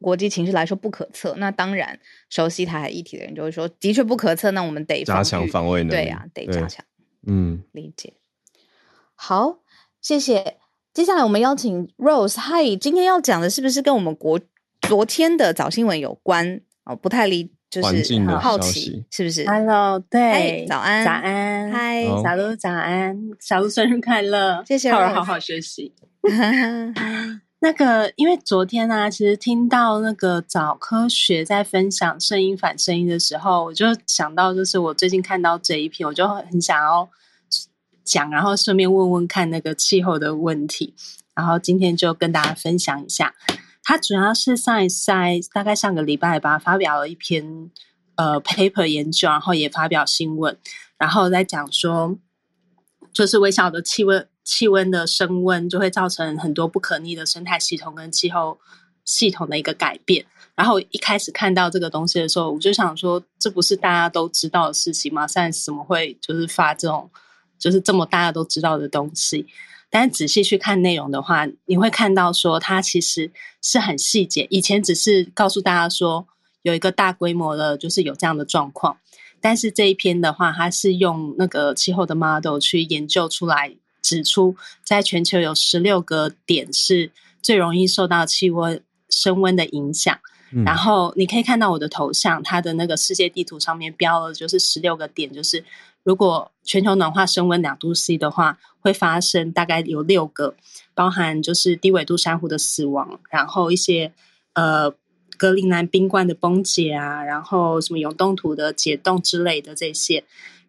国际情势来说不可测，那当然熟悉台海议题的人就会说，的确不可测，那我们得加强防卫能力。对呀、啊，得加强。嗯，理解。好，谢谢。接下来我们邀请 Rose，嗨，今天要讲的是不是跟我们国昨天的早新闻有关？哦，不太理，就是很好奇，是不是？Hello，对，早安，早安，嗨，小鹿早安，小鹿生日快乐，谢谢，好好好学习。那个，因为昨天呢、啊，其实听到那个早科学在分享声音反声音的时候，我就想到，就是我最近看到这一篇，我就很想要讲，然后顺便问问看那个气候的问题，然后今天就跟大家分享一下。他主要是 Science 在大概上个礼拜吧，发表了一篇呃 paper 研究，然后也发表新闻，然后在讲说，就是微小的气温。气温的升温就会造成很多不可逆的生态系统跟气候系统的一个改变。然后一开始看到这个东西的时候，我就想说，这不是大家都知道的事情吗？现在怎么会就是发这种就是这么大家都知道的东西。但仔细去看内容的话，你会看到说它其实是很细节。以前只是告诉大家说有一个大规模的，就是有这样的状况。但是这一篇的话，它是用那个气候的 model 去研究出来，指出在全球有十六个点是最容易受到气温升温的影响。嗯。然后你可以看到我的头像，它的那个世界地图上面标了就是十六个点，就是。如果全球暖化升温两度 C 的话，会发生大概有六个，包含就是低纬度珊瑚的死亡，然后一些呃格陵兰冰冠的崩解啊，然后什么永冻土的解冻之类的这些，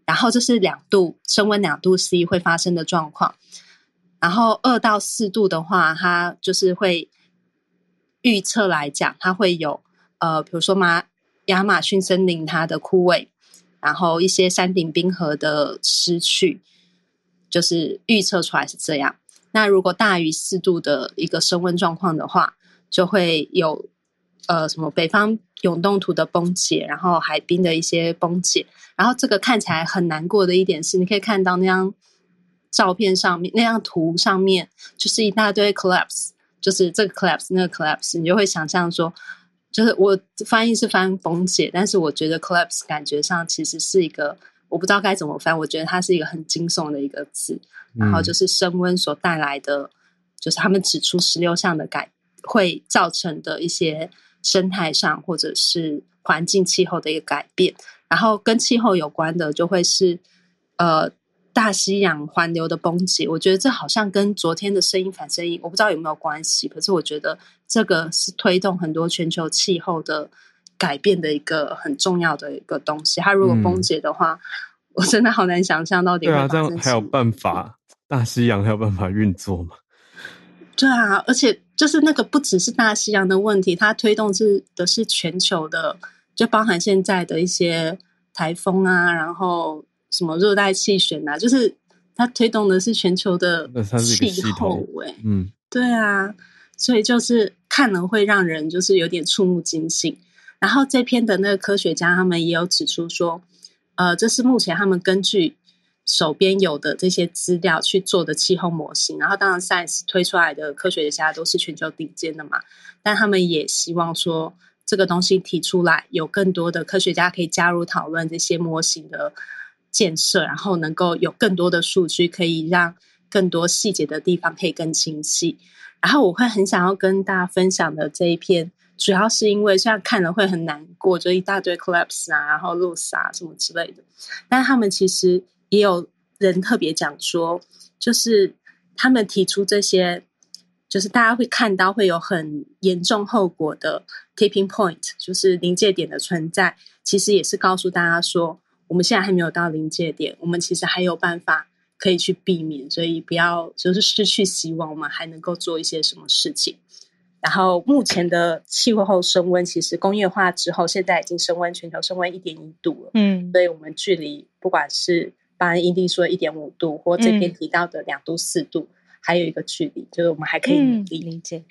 然后这是两度升温两度 C 会发生的状况，然后二到四度的话，它就是会预测来讲，它会有呃，比如说马亚马逊森林它的枯萎。然后一些山顶冰河的失去，就是预测出来是这样。那如果大于四度的一个升温状况的话，就会有呃什么北方永冻土的崩解，然后海滨的一些崩解。然后这个看起来很难过的一点是，你可以看到那张照片上面那张图上面就是一大堆 collapse，就是这个 collapse 那个 collapse，你就会想象说。就是我翻译是翻崩解，但是我觉得 collapse 感觉上其实是一个我不知道该怎么翻，我觉得它是一个很惊悚的一个字。然后就是升温所带来的，就是他们指出十六项的改会造成的一些生态上或者是环境气候的一个改变。然后跟气候有关的就会是呃。大西洋环流的崩解，我觉得这好像跟昨天的声音反声音，我不知道有没有关系。可是我觉得这个是推动很多全球气候的改变的一个很重要的一个东西。它如果崩解的话，嗯、我真的好难想象到底。对啊，这样还有办法，大西洋还有办法运作吗？对啊，而且就是那个不只是大西洋的问题，它推动是的是全球的，就包含现在的一些台风啊，然后。什么热带气旋啊？就是它推动的是全球的气候，哎，嗯，对啊，所以就是看了会让人就是有点触目惊心。然后这篇的那个科学家他们也有指出说，呃，这是目前他们根据手边有的这些资料去做的气候模型。然后当然，Science 推出来的科学家都是全球顶尖的嘛，但他们也希望说这个东西提出来，有更多的科学家可以加入讨论这些模型的。建设，然后能够有更多的数据，可以让更多细节的地方可以更清晰。然后我会很想要跟大家分享的这一篇，主要是因为这样看了会很难过，就一大堆 collapse 啊，然后 lose 啊什么之类的。但他们其实也有人特别讲说，就是他们提出这些，就是大家会看到会有很严重后果的 tipping point，就是临界点的存在，其实也是告诉大家说。我们现在还没有到临界点，我们其实还有办法可以去避免，所以不要就是失去希望，我们还能够做一些什么事情。然后目前的气候升温，其实工业化之后，现在已经升温全球升温一点一度了。嗯，所以我们距离不管是巴恩英地说一点五度，或这边提到的两度四度，嗯，还有一个距离，就是我们还可以努力。理解，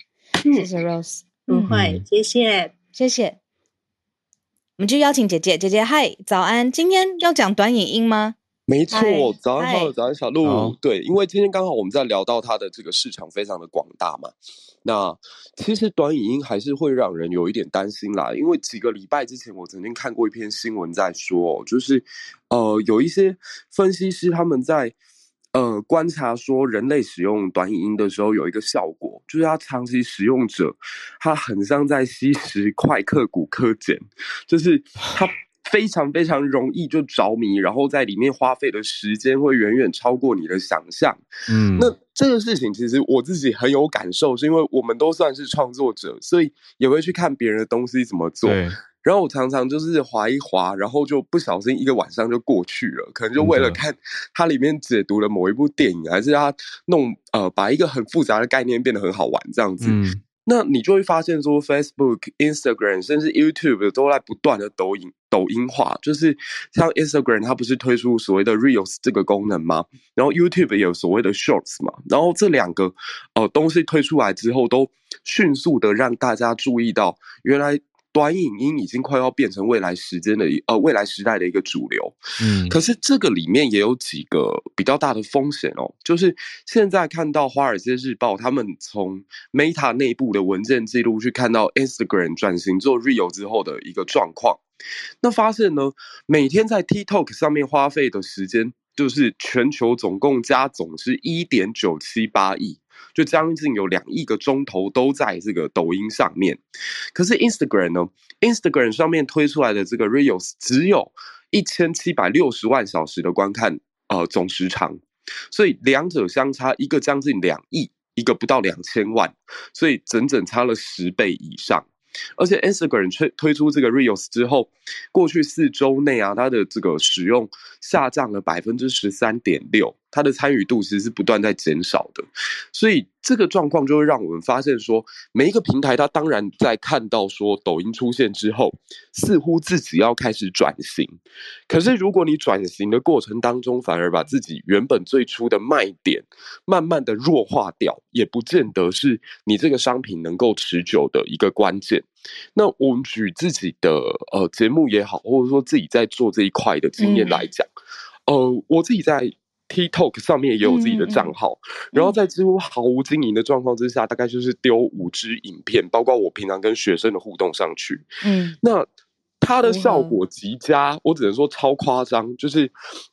嗯，谢谢 Rose，不会，谢谢，谢谢。我们就邀请姐姐，姐姐嗨，早安！今天要讲短影音吗？没错，早上好，早安小鹿。对，因为今天刚好我们在聊到它的这个市场非常的广大嘛。那其实短影音还是会让人有一点担心啦，因为几个礼拜之前我曾经看过一篇新闻在说，就是呃有一些分析师他们在。呃，观察说人类使用短影音的时候有一个效果，就是他长期使用者，他很像在吸食快克骨科碱，就是他非常非常容易就着迷，然后在里面花费的时间会远远超过你的想象。嗯，那这个事情其实我自己很有感受，是因为我们都算是创作者，所以也会去看别人的东西怎么做。然后我常常就是划一划，然后就不小心一个晚上就过去了，可能就为了看它里面解读了某一部电影，还是它弄呃把一个很复杂的概念变得很好玩这样子。嗯，那你就会发现说，Facebook、Instagram 甚至 YouTube 都在不断的抖音抖音化，就是像 Instagram 它不是推出所谓的 Reels 这个功能吗？然后 YouTube 也有所谓的 Shorts 嘛，然后这两个呃东西推出来之后，都迅速的让大家注意到原来。短影音已经快要变成未来时间的一呃未来时代的一个主流。嗯，可是这个里面也有几个比较大的风险哦，就是现在看到《华尔街日报》他们从 Meta 内部的文件记录去看到 Instagram 转型做 Real 之后的一个状况，那发现呢，每天在 TikTok 上面花费的时间，就是全球总共加总是一点九七八亿。就将近有两亿个钟头都在这个抖音上面，可是 Instagram 呢？Instagram 上面推出来的这个 Reels 只有一千七百六十万小时的观看，呃，总时长，所以两者相差一个将近两亿，一个不到两千万，所以整整差了十倍以上。而且 Instagram 推推出这个 Reels 之后，过去四周内啊，它的这个使用下降了百分之十三点六。它的参与度其实是不断在减少的，所以这个状况就会让我们发现说，每一个平台它当然在看到说抖音出现之后，似乎自己要开始转型。可是如果你转型的过程当中，反而把自己原本最初的卖点慢慢的弱化掉，也不见得是你这个商品能够持久的一个关键。那我们举自己的呃节目也好，或者说自己在做这一块的经验来讲，嗯、呃，我自己在。TikTok 上面也有自己的账号，然后在几乎毫无经营的状况之下，大概就是丢五支影片，包括我平常跟学生的互动上去。嗯，那它的效果极佳，嗯、我只能说超夸张。就是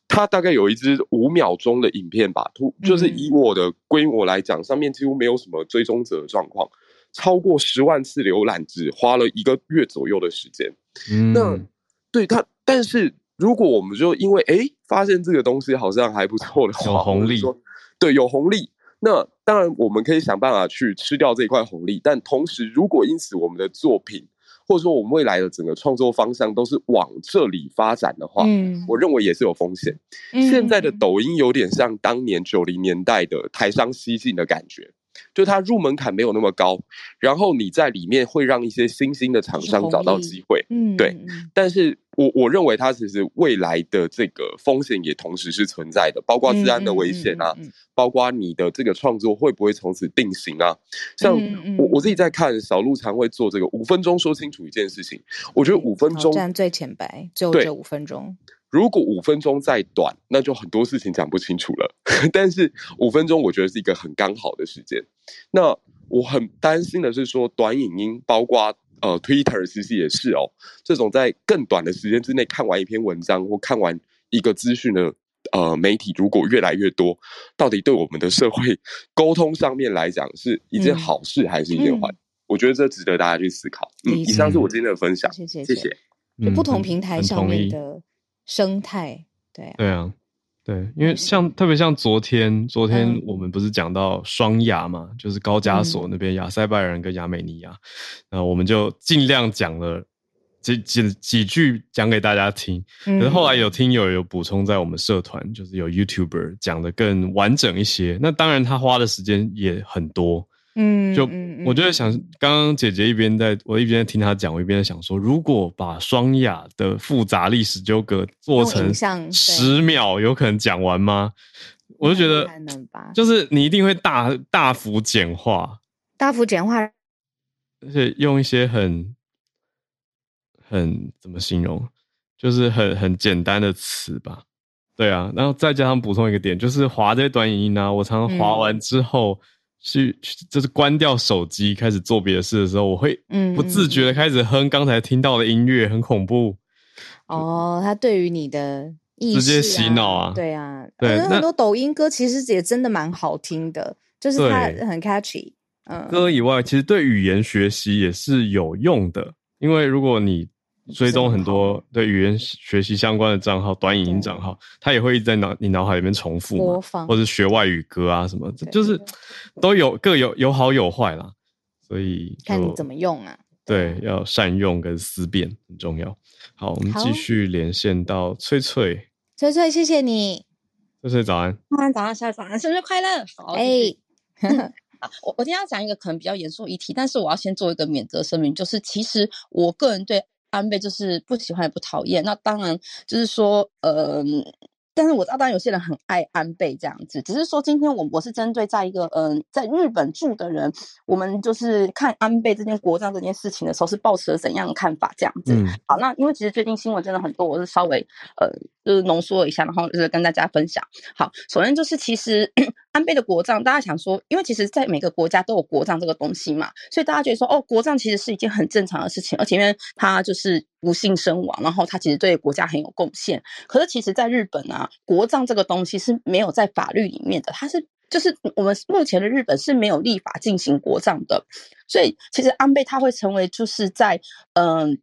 它大概有一支五秒钟的影片吧，突就是以我的规模来讲，上面几乎没有什么追踪者的状况，超过十万次浏览，只花了一个月左右的时间。嗯，那对它，但是。如果我们就因为诶发现这个东西好像还不错的话，有红利，说对，有红利，那当然我们可以想办法去吃掉这一块红利。但同时，如果因此我们的作品或者说我们未来的整个创作方向都是往这里发展的话，嗯，我认为也是有风险。嗯，现在的抖音有点像当年九零年代的台商西进的感觉。就它入门槛没有那么高，然后你在里面会让一些新兴的厂商找到机会，嗯，对。但是我我认为它其实未来的这个风险也同时是存在的，包括治安的危险啊，包括你的这个创作会不会从此定型啊？像我我自己在看小鹿常会做这个五分钟说清楚一件事情，我觉得五分钟站最浅白，就这五分钟。如果五分钟再短，那就很多事情讲不清楚了。但是五分钟，我觉得是一个很刚好的时间。那我很担心的是说，短影音，包括呃 Twitter，其实也是哦，这种在更短的时间之内看完一篇文章或看完一个资讯的呃媒体，如果越来越多，到底对我们的社会沟通上面来讲是一件好事还是一件坏？我觉得这值得大家去思考。嗯，以上是我今天的分享，谢谢谢谢。就不同平台上面的。生态，对啊，对啊，对，因为像特别像昨天，昨天我们不是讲到双亚嘛，嗯、就是高加索那边亚塞拜然跟亚美尼亚，那、嗯、我们就尽量讲了几几几句讲给大家听。可是后来有听友有补充在我们社团，就是有 YouTuber 讲的更完整一些。那当然他花的时间也很多。嗯，就我就在想，刚刚姐姐一边在我一边在听她讲，我一边在想说，如果把双亚的复杂历史纠葛做成十秒，有可能讲完吗？我就觉得，就是你一定会大大幅简化，大幅简化，而且用一些很很怎么形容，就是很很简单的词吧。对啊，然后再加上补充一个点，就是滑这些短影音呢，我常常滑完之后。嗯去，就是关掉手机，开始做别的事的时候，我会不自觉的开始哼刚才听到的音乐，很恐怖。哦，他对于你的意识、啊、直接洗脑啊！对啊，对，很多抖音歌其实也真的蛮好听的，就是它很 catchy。嗯，歌以外，其实对语言学习也是有用的，因为如果你。追踪很多对语言学习相关的账号，短影音账号，它也会一直在脑你脑海里面重复播放，或者学外语歌啊什么，就是都有各有有好有坏啦，所以看你怎么用啊。对，要善用跟思辨很重要。好，我们继续连线到翠翠，翠翠，谢谢你，翠翠早安，早安早安，下午早安，生日快乐！哎，我我今天要讲一个可能比较严肃议题，但是我要先做一个免责声明，就是其实我个人对。安倍就是不喜欢也不讨厌，那当然就是说，嗯、呃，但是我知道，当然有些人很爱安倍这样子，只是说今天我我是针对在一个嗯、呃，在日本住的人，我们就是看安倍这件国葬这件事情的时候，是抱持了怎样的看法这样子。嗯、好，那因为其实最近新闻真的很多，我是稍微呃就是浓缩了一下，然后就是跟大家分享。好，首先就是其实安倍的国葬，大家想说，因为其实在每个国家都有国葬这个东西嘛，所以大家觉得说，哦，国葬其实是一件很正常的事情，而且因为他就是。不幸身亡，然后他其实对国家很有贡献。可是其实，在日本啊，国葬这个东西是没有在法律里面的，它是就是我们目前的日本是没有立法进行国葬的。所以，其实安倍他会成为就是在嗯。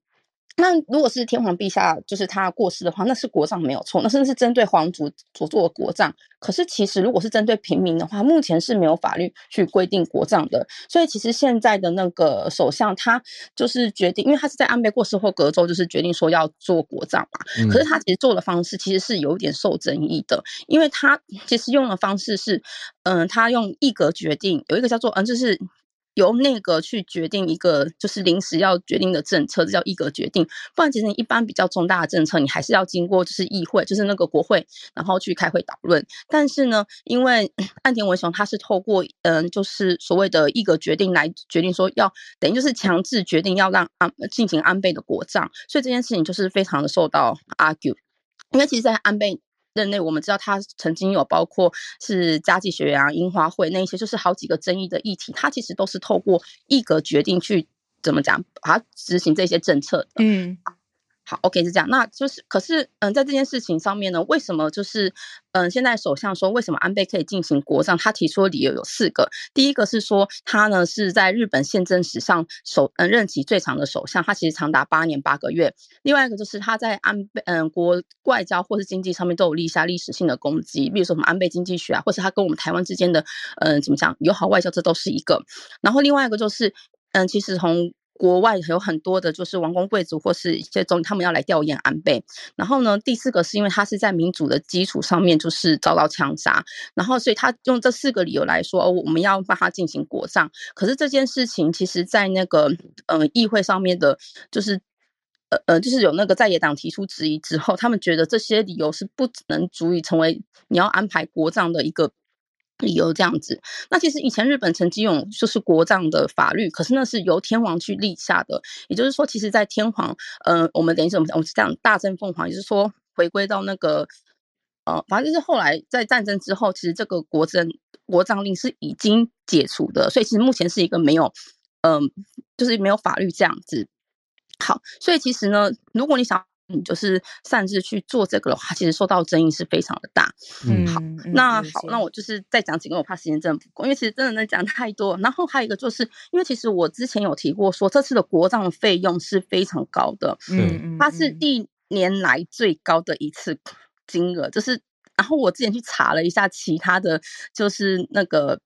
那如果是天皇陛下，就是他过世的话，那是国葬没有错，那甚至是针对皇族所做的国葬。可是其实如果是针对平民的话，目前是没有法律去规定国葬的。所以其实现在的那个首相，他就是决定，因为他是在安倍过世后隔周就是决定说要做国葬嘛。嗯、可是他其实做的方式其实是有点受争议的，因为他其实用的方式是，嗯、呃，他用一格决定，有一个叫做嗯，就是。由内阁去决定一个就是临时要决定的政策，这叫议阁决定。不然，其实你一般比较重大的政策，你还是要经过就是议会，就是那个国会，然后去开会讨论。但是呢，因为 岸田文雄他是透过嗯，就是所谓的议阁决定来决定说要等于就是强制决定要让安进行安倍的国葬，所以这件事情就是非常的受到 argue。因为其实，在安倍。任内，我们知道他曾经有包括是加计学院啊、樱花会那一些，就是好几个争议的议题，他其实都是透过一阁决定去怎么讲，把它执行这些政策的。嗯。好，OK 是这样，那就是，可是，嗯，在这件事情上面呢，为什么就是，嗯，现在首相说为什么安倍可以进行国葬？他提出的理由有四个，第一个是说他呢是在日本宪政史上首嗯任期最长的首相，他其实长达八年八个月。另外一个就是他在安倍嗯国外交或是经济上面都有立下历史性的功绩，比如说什么安倍经济学啊，或是他跟我们台湾之间的嗯怎么讲友好外交，这都是一个。然后另外一个就是，嗯，其实从国外有很多的，就是王公贵族或是一些总理，他们要来吊唁安倍。然后呢，第四个是因为他是在民主的基础上面，就是遭到枪杀。然后，所以他用这四个理由来说，我们要帮他进行国葬。可是这件事情，其实在那个呃议会上面的，就是呃呃，就是有那个在野党提出质疑之后，他们觉得这些理由是不能足以成为你要安排国葬的一个。理由这样子，那其实以前日本曾经有就是国葬的法律，可是那是由天皇去立下的。也就是说，其实，在天皇，呃，我们等于是我们我们是这样大政奉还，也就是说回归到那个，呃，反正就是后来在战争之后，其实这个国政国葬令是已经解除的，所以其实目前是一个没有，嗯、就是没有法律这样子。好，所以其实呢，如果你想。你就是擅自去做这个的话，其实受到争议是非常的大。嗯，好，那好，那我就是再讲几个，我怕时间真的不够，因为其实真的能讲太多。然后还有一个就是，因为其实我之前有提过说，这次的国葬费用是非常高的，嗯，它是历年来最高的一次金额，就是，然后我之前去查了一下其他的就是那个。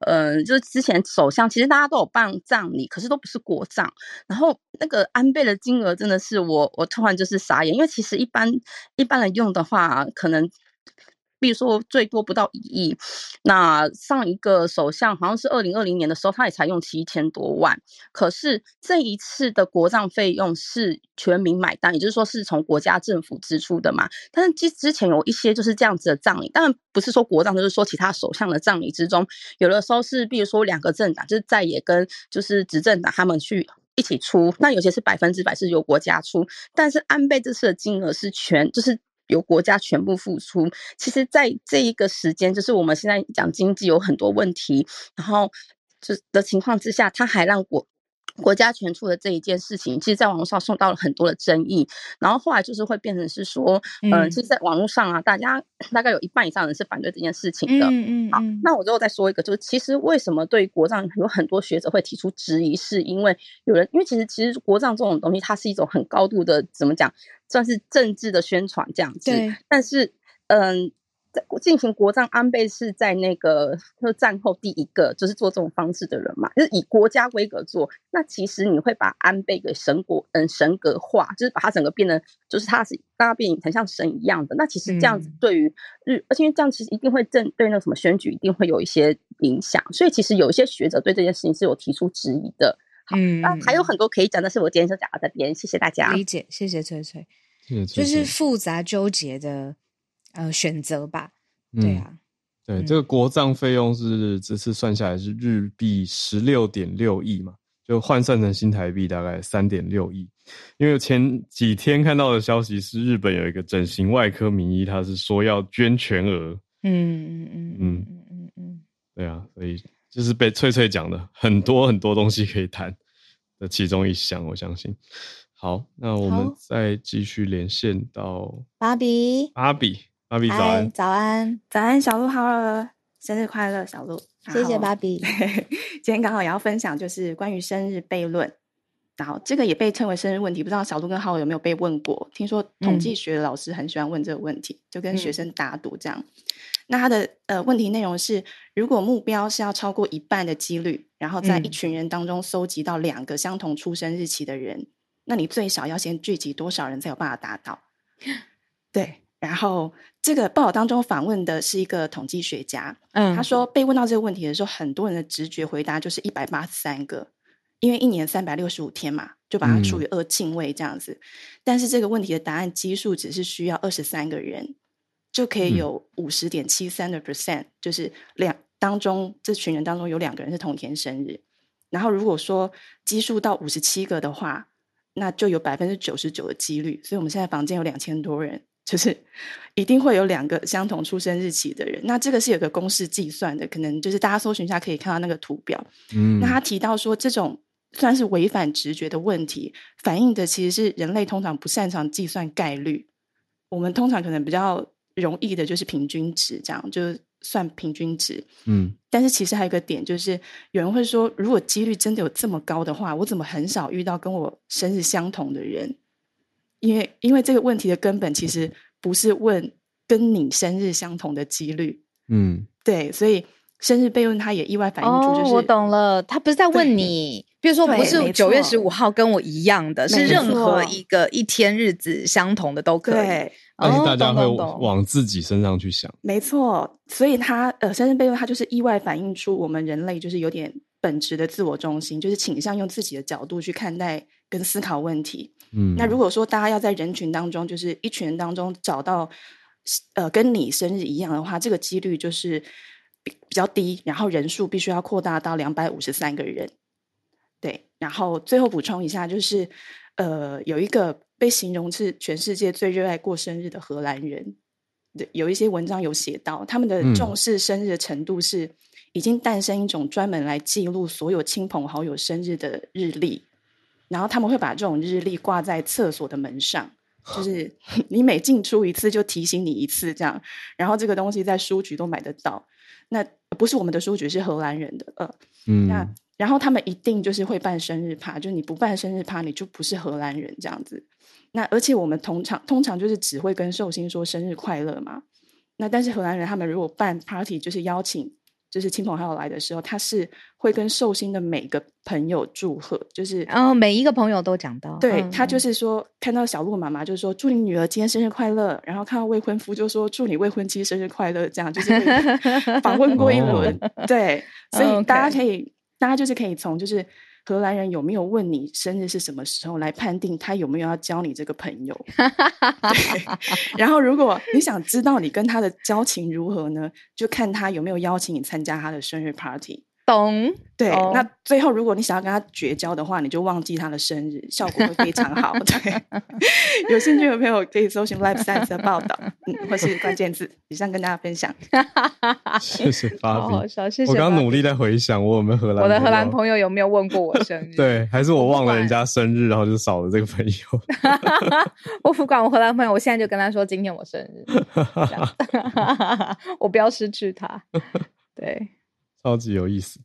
呃，就是之前首相其实大家都有办葬礼，可是都不是国葬。然后那个安倍的金额真的是我我突然就是傻眼，因为其实一般一般人用的话，可能。比如说最多不到一亿，那上一个首相好像是二零二零年的时候，他也才用七千多万。可是这一次的国葬费用是全民买单，也就是说是从国家政府支出的嘛。但是之之前有一些就是这样子的葬礼，当然不是说国葬，就是说其他首相的葬礼之中，有的时候是比如说两个政党就是在野跟就是执政党他们去一起出，那有些是百分之百是由国家出，但是安倍这次的金额是全就是。由国家全部付出，其实，在这一个时间，就是我们现在讲经济有很多问题，然后就的情况之下，他还让国。国家全出的这一件事情，其实在网络上受到了很多的争议，然后后来就是会变成是说，嗯、呃，其实在网络上啊，大家大概有一半以上人是反对这件事情的。嗯嗯。好，那我最后再说一个，就是其实为什么对国葬有很多学者会提出质疑，是因为有人，因为其实其实国葬这种东西，它是一种很高度的怎么讲，算是政治的宣传这样子。对。但是，嗯。进行国葬，安倍是在那个就战后第一个就是做这种方式的人嘛，就是以国家规格做。那其实你会把安倍给神国嗯神格化，就是把他整个变得就是他是大家变很像神一样的。那其实这样子对于日，嗯、而且因为这样其实一定会正对那什么选举一定会有一些影响，所以其实有一些学者对这件事情是有提出质疑的。好，嗯，那还有很多可以讲，但是我今天就讲到这边，谢谢大家。理解，谢谢翠翠。就是复杂纠结的。呃选择吧。对啊，对，这个国葬费用是这次算下来是日币十六点六亿嘛，就换算成新台币大概三点六亿。因为前几天看到的消息是，日本有一个整形外科名医，他是说要捐全额。嗯嗯嗯嗯嗯嗯，对啊，所以就是被翠翠讲的很多很多东西可以谈的其中一项，我相信。好，那我们再继续连线到芭比，芭比，芭比早安，早安，早安，小鹿好了，生日快乐，小鹿，谢谢芭比。今天刚好也要分享，就是关于生日悖论。然后这个也被称为生日问题，不知道小鹿跟浩有没有被问过？听说统计学的老师很喜欢问这个问题，嗯、就跟学生打赌这样。嗯、那他的呃问题内容是：如果目标是要超过一半的几率，然后在一群人当中搜集到两个相同出生日期的人，嗯、那你最少要先聚集多少人才有办法达到？对。然后这个报道当中访问的是一个统计学家，嗯，他说被问到这个问题的时候，很多人的直觉回答就是一百八十三个。因为一年三百六十五天嘛，就把它除以二进位这样子。嗯、但是这个问题的答案基数只是需要二十三个人，就可以有五十点七三的 percent，就是两当中这群人当中有两个人是同天生日。然后如果说基数到五十七个的话，那就有百分之九十九的几率。所以我们现在房间有两千多人，就是一定会有两个相同出生日期的人。那这个是有个公式计算的，可能就是大家搜寻一下可以看到那个图表。嗯，那他提到说这种。算是违反直觉的问题，反映的其实是人类通常不擅长计算概率。我们通常可能比较容易的就是平均值，这样就是算平均值。嗯，但是其实还有一个点，就是有人会说，如果几率真的有这么高的话，我怎么很少遇到跟我生日相同的人？因为因为这个问题的根本其实不是问跟你生日相同的几率。嗯，对，所以。生日被问，他也意外反映出就是、哦、我懂了，他不是在问你，比如说不是九月十五号跟我一样的，是任何一个一天日子相同的都可以，对但是大家会往自己身上去想，没错，所以他呃，生日悖论他就是意外反映出我们人类就是有点本质的自我中心，就是倾向用自己的角度去看待跟思考问题。嗯，那如果说大家要在人群当中，就是一群人当中找到呃跟你生日一样的话，这个几率就是。比较低，然后人数必须要扩大到两百五十三个人。对，然后最后补充一下，就是呃，有一个被形容是全世界最热爱过生日的荷兰人，对，有一些文章有写到，他们的重视生日的程度是已经诞生一种专门来记录所有亲朋好友生日的日历，然后他们会把这种日历挂在厕所的门上，就是你每进出一次就提醒你一次这样，然后这个东西在书局都买得到。那不是我们的书局，是荷兰人的。呃，嗯，那然后他们一定就是会办生日趴，就你不办生日趴，你就不是荷兰人这样子。那而且我们通常通常就是只会跟寿星说生日快乐嘛。那但是荷兰人他们如果办 party，就是邀请。就是亲朋好友来的时候，他是会跟寿星的每个朋友祝贺，就是然后、哦、每一个朋友都讲到，对，他就是说看到小鹿妈妈就是说祝你女儿今天生日快乐，然后看到未婚夫就说祝你未婚妻生日快乐，这样就是访问过一轮，哦、对，所以大家可以，大家就是可以从就是。荷兰人有没有问你生日是什么时候来判定他有没有要交你这个朋友？对。然后，如果你想知道你跟他的交情如何呢，就看他有没有邀请你参加他的生日 party。懂，对，哦、那最后如果你想要跟他绝交的话，你就忘记他的生日，效果会非常好。对，有兴趣的朋友可以搜寻 Life Science 的报道，嗯，或是关键字，以上跟大家分享。谢谢芭比，好谢谢。我刚努力在回想，我有没有荷兰，我的荷兰朋友有没有问过我生日？对，还是我忘了人家生日，然后就少了这个朋友。我不管我荷兰朋友，我现在就跟他说今天我生日，我不要失去他。对。超级有意思。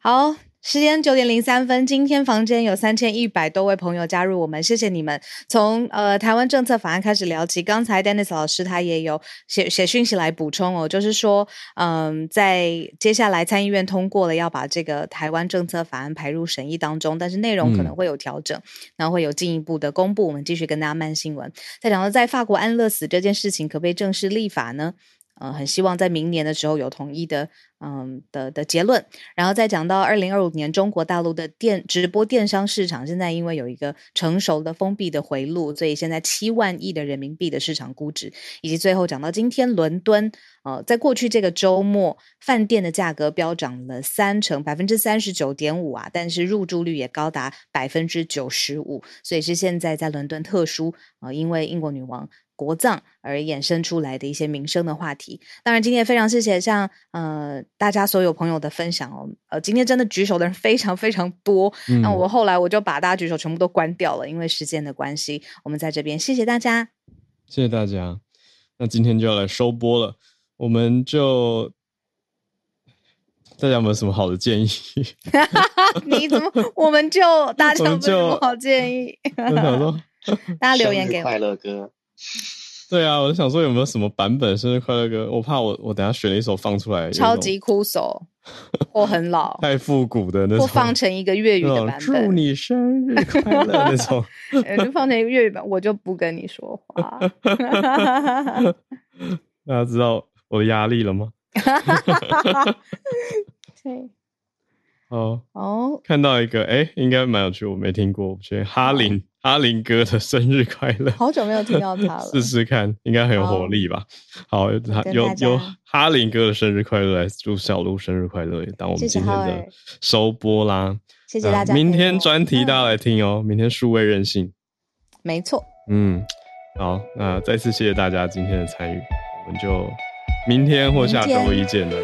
好，时间九点零三分，今天房间有三千一百多位朋友加入我们，谢谢你们。从呃台湾政策法案开始聊起，刚才 Dennis 老师他也有写写讯息来补充哦，就是说，嗯、呃，在接下来参议院通过了要把这个台湾政策法案排入审议当中，但是内容可能会有调整，嗯、然后会有进一步的公布。我们继续跟大家慢新闻。再讲到在法国安乐死这件事情，可不可以正式立法呢？呃，很希望在明年的时候有统一的嗯的的结论，然后再讲到二零二五年中国大陆的电直播电商市场，现在因为有一个成熟的封闭的回路，所以现在七万亿的人民币的市场估值，以及最后讲到今天伦敦，呃，在过去这个周末，饭店的价格飙涨了三成，百分之三十九点五啊，但是入住率也高达百分之九十五，所以是现在在伦敦特殊啊、呃，因为英国女王。国葬而衍生出来的一些民生的话题，当然今天也非常谢谢像呃大家所有朋友的分享哦，呃今天真的举手的人非常非常多，嗯、那我后来我就把大家举手全部都关掉了，因为时间的关系，我们在这边谢谢大家，谢谢大家，那今天就要来收播了，我们就大家有没有什么好的建议？你怎么我们就大家有没有什么好建议？大家留言给我快乐歌。对啊，我就想说有没有什么版本生日快乐歌？我怕我我等下选了一首放出来，超级枯 手或很老，太复古的那种，或放成一个粤语的版本，祝你生日快乐那种，就放成一个粤语版，我就不跟你说话。大家知道我的压力了吗？对，哦哦，看到一个哎，应该蛮有趣，我没听过，我觉得哈林。哈林哥的生日快乐！好久没有听到他了，试试看，应该很有活力吧？好，好有有哈林哥的生日快乐来祝小鹿生日快乐，也当我们今天的收播啦。谢谢大家，明天专题大家来听哦。明天数位任性，没错。嗯，好，那再次谢谢大家今天的参与，我们就明天或下周一见了。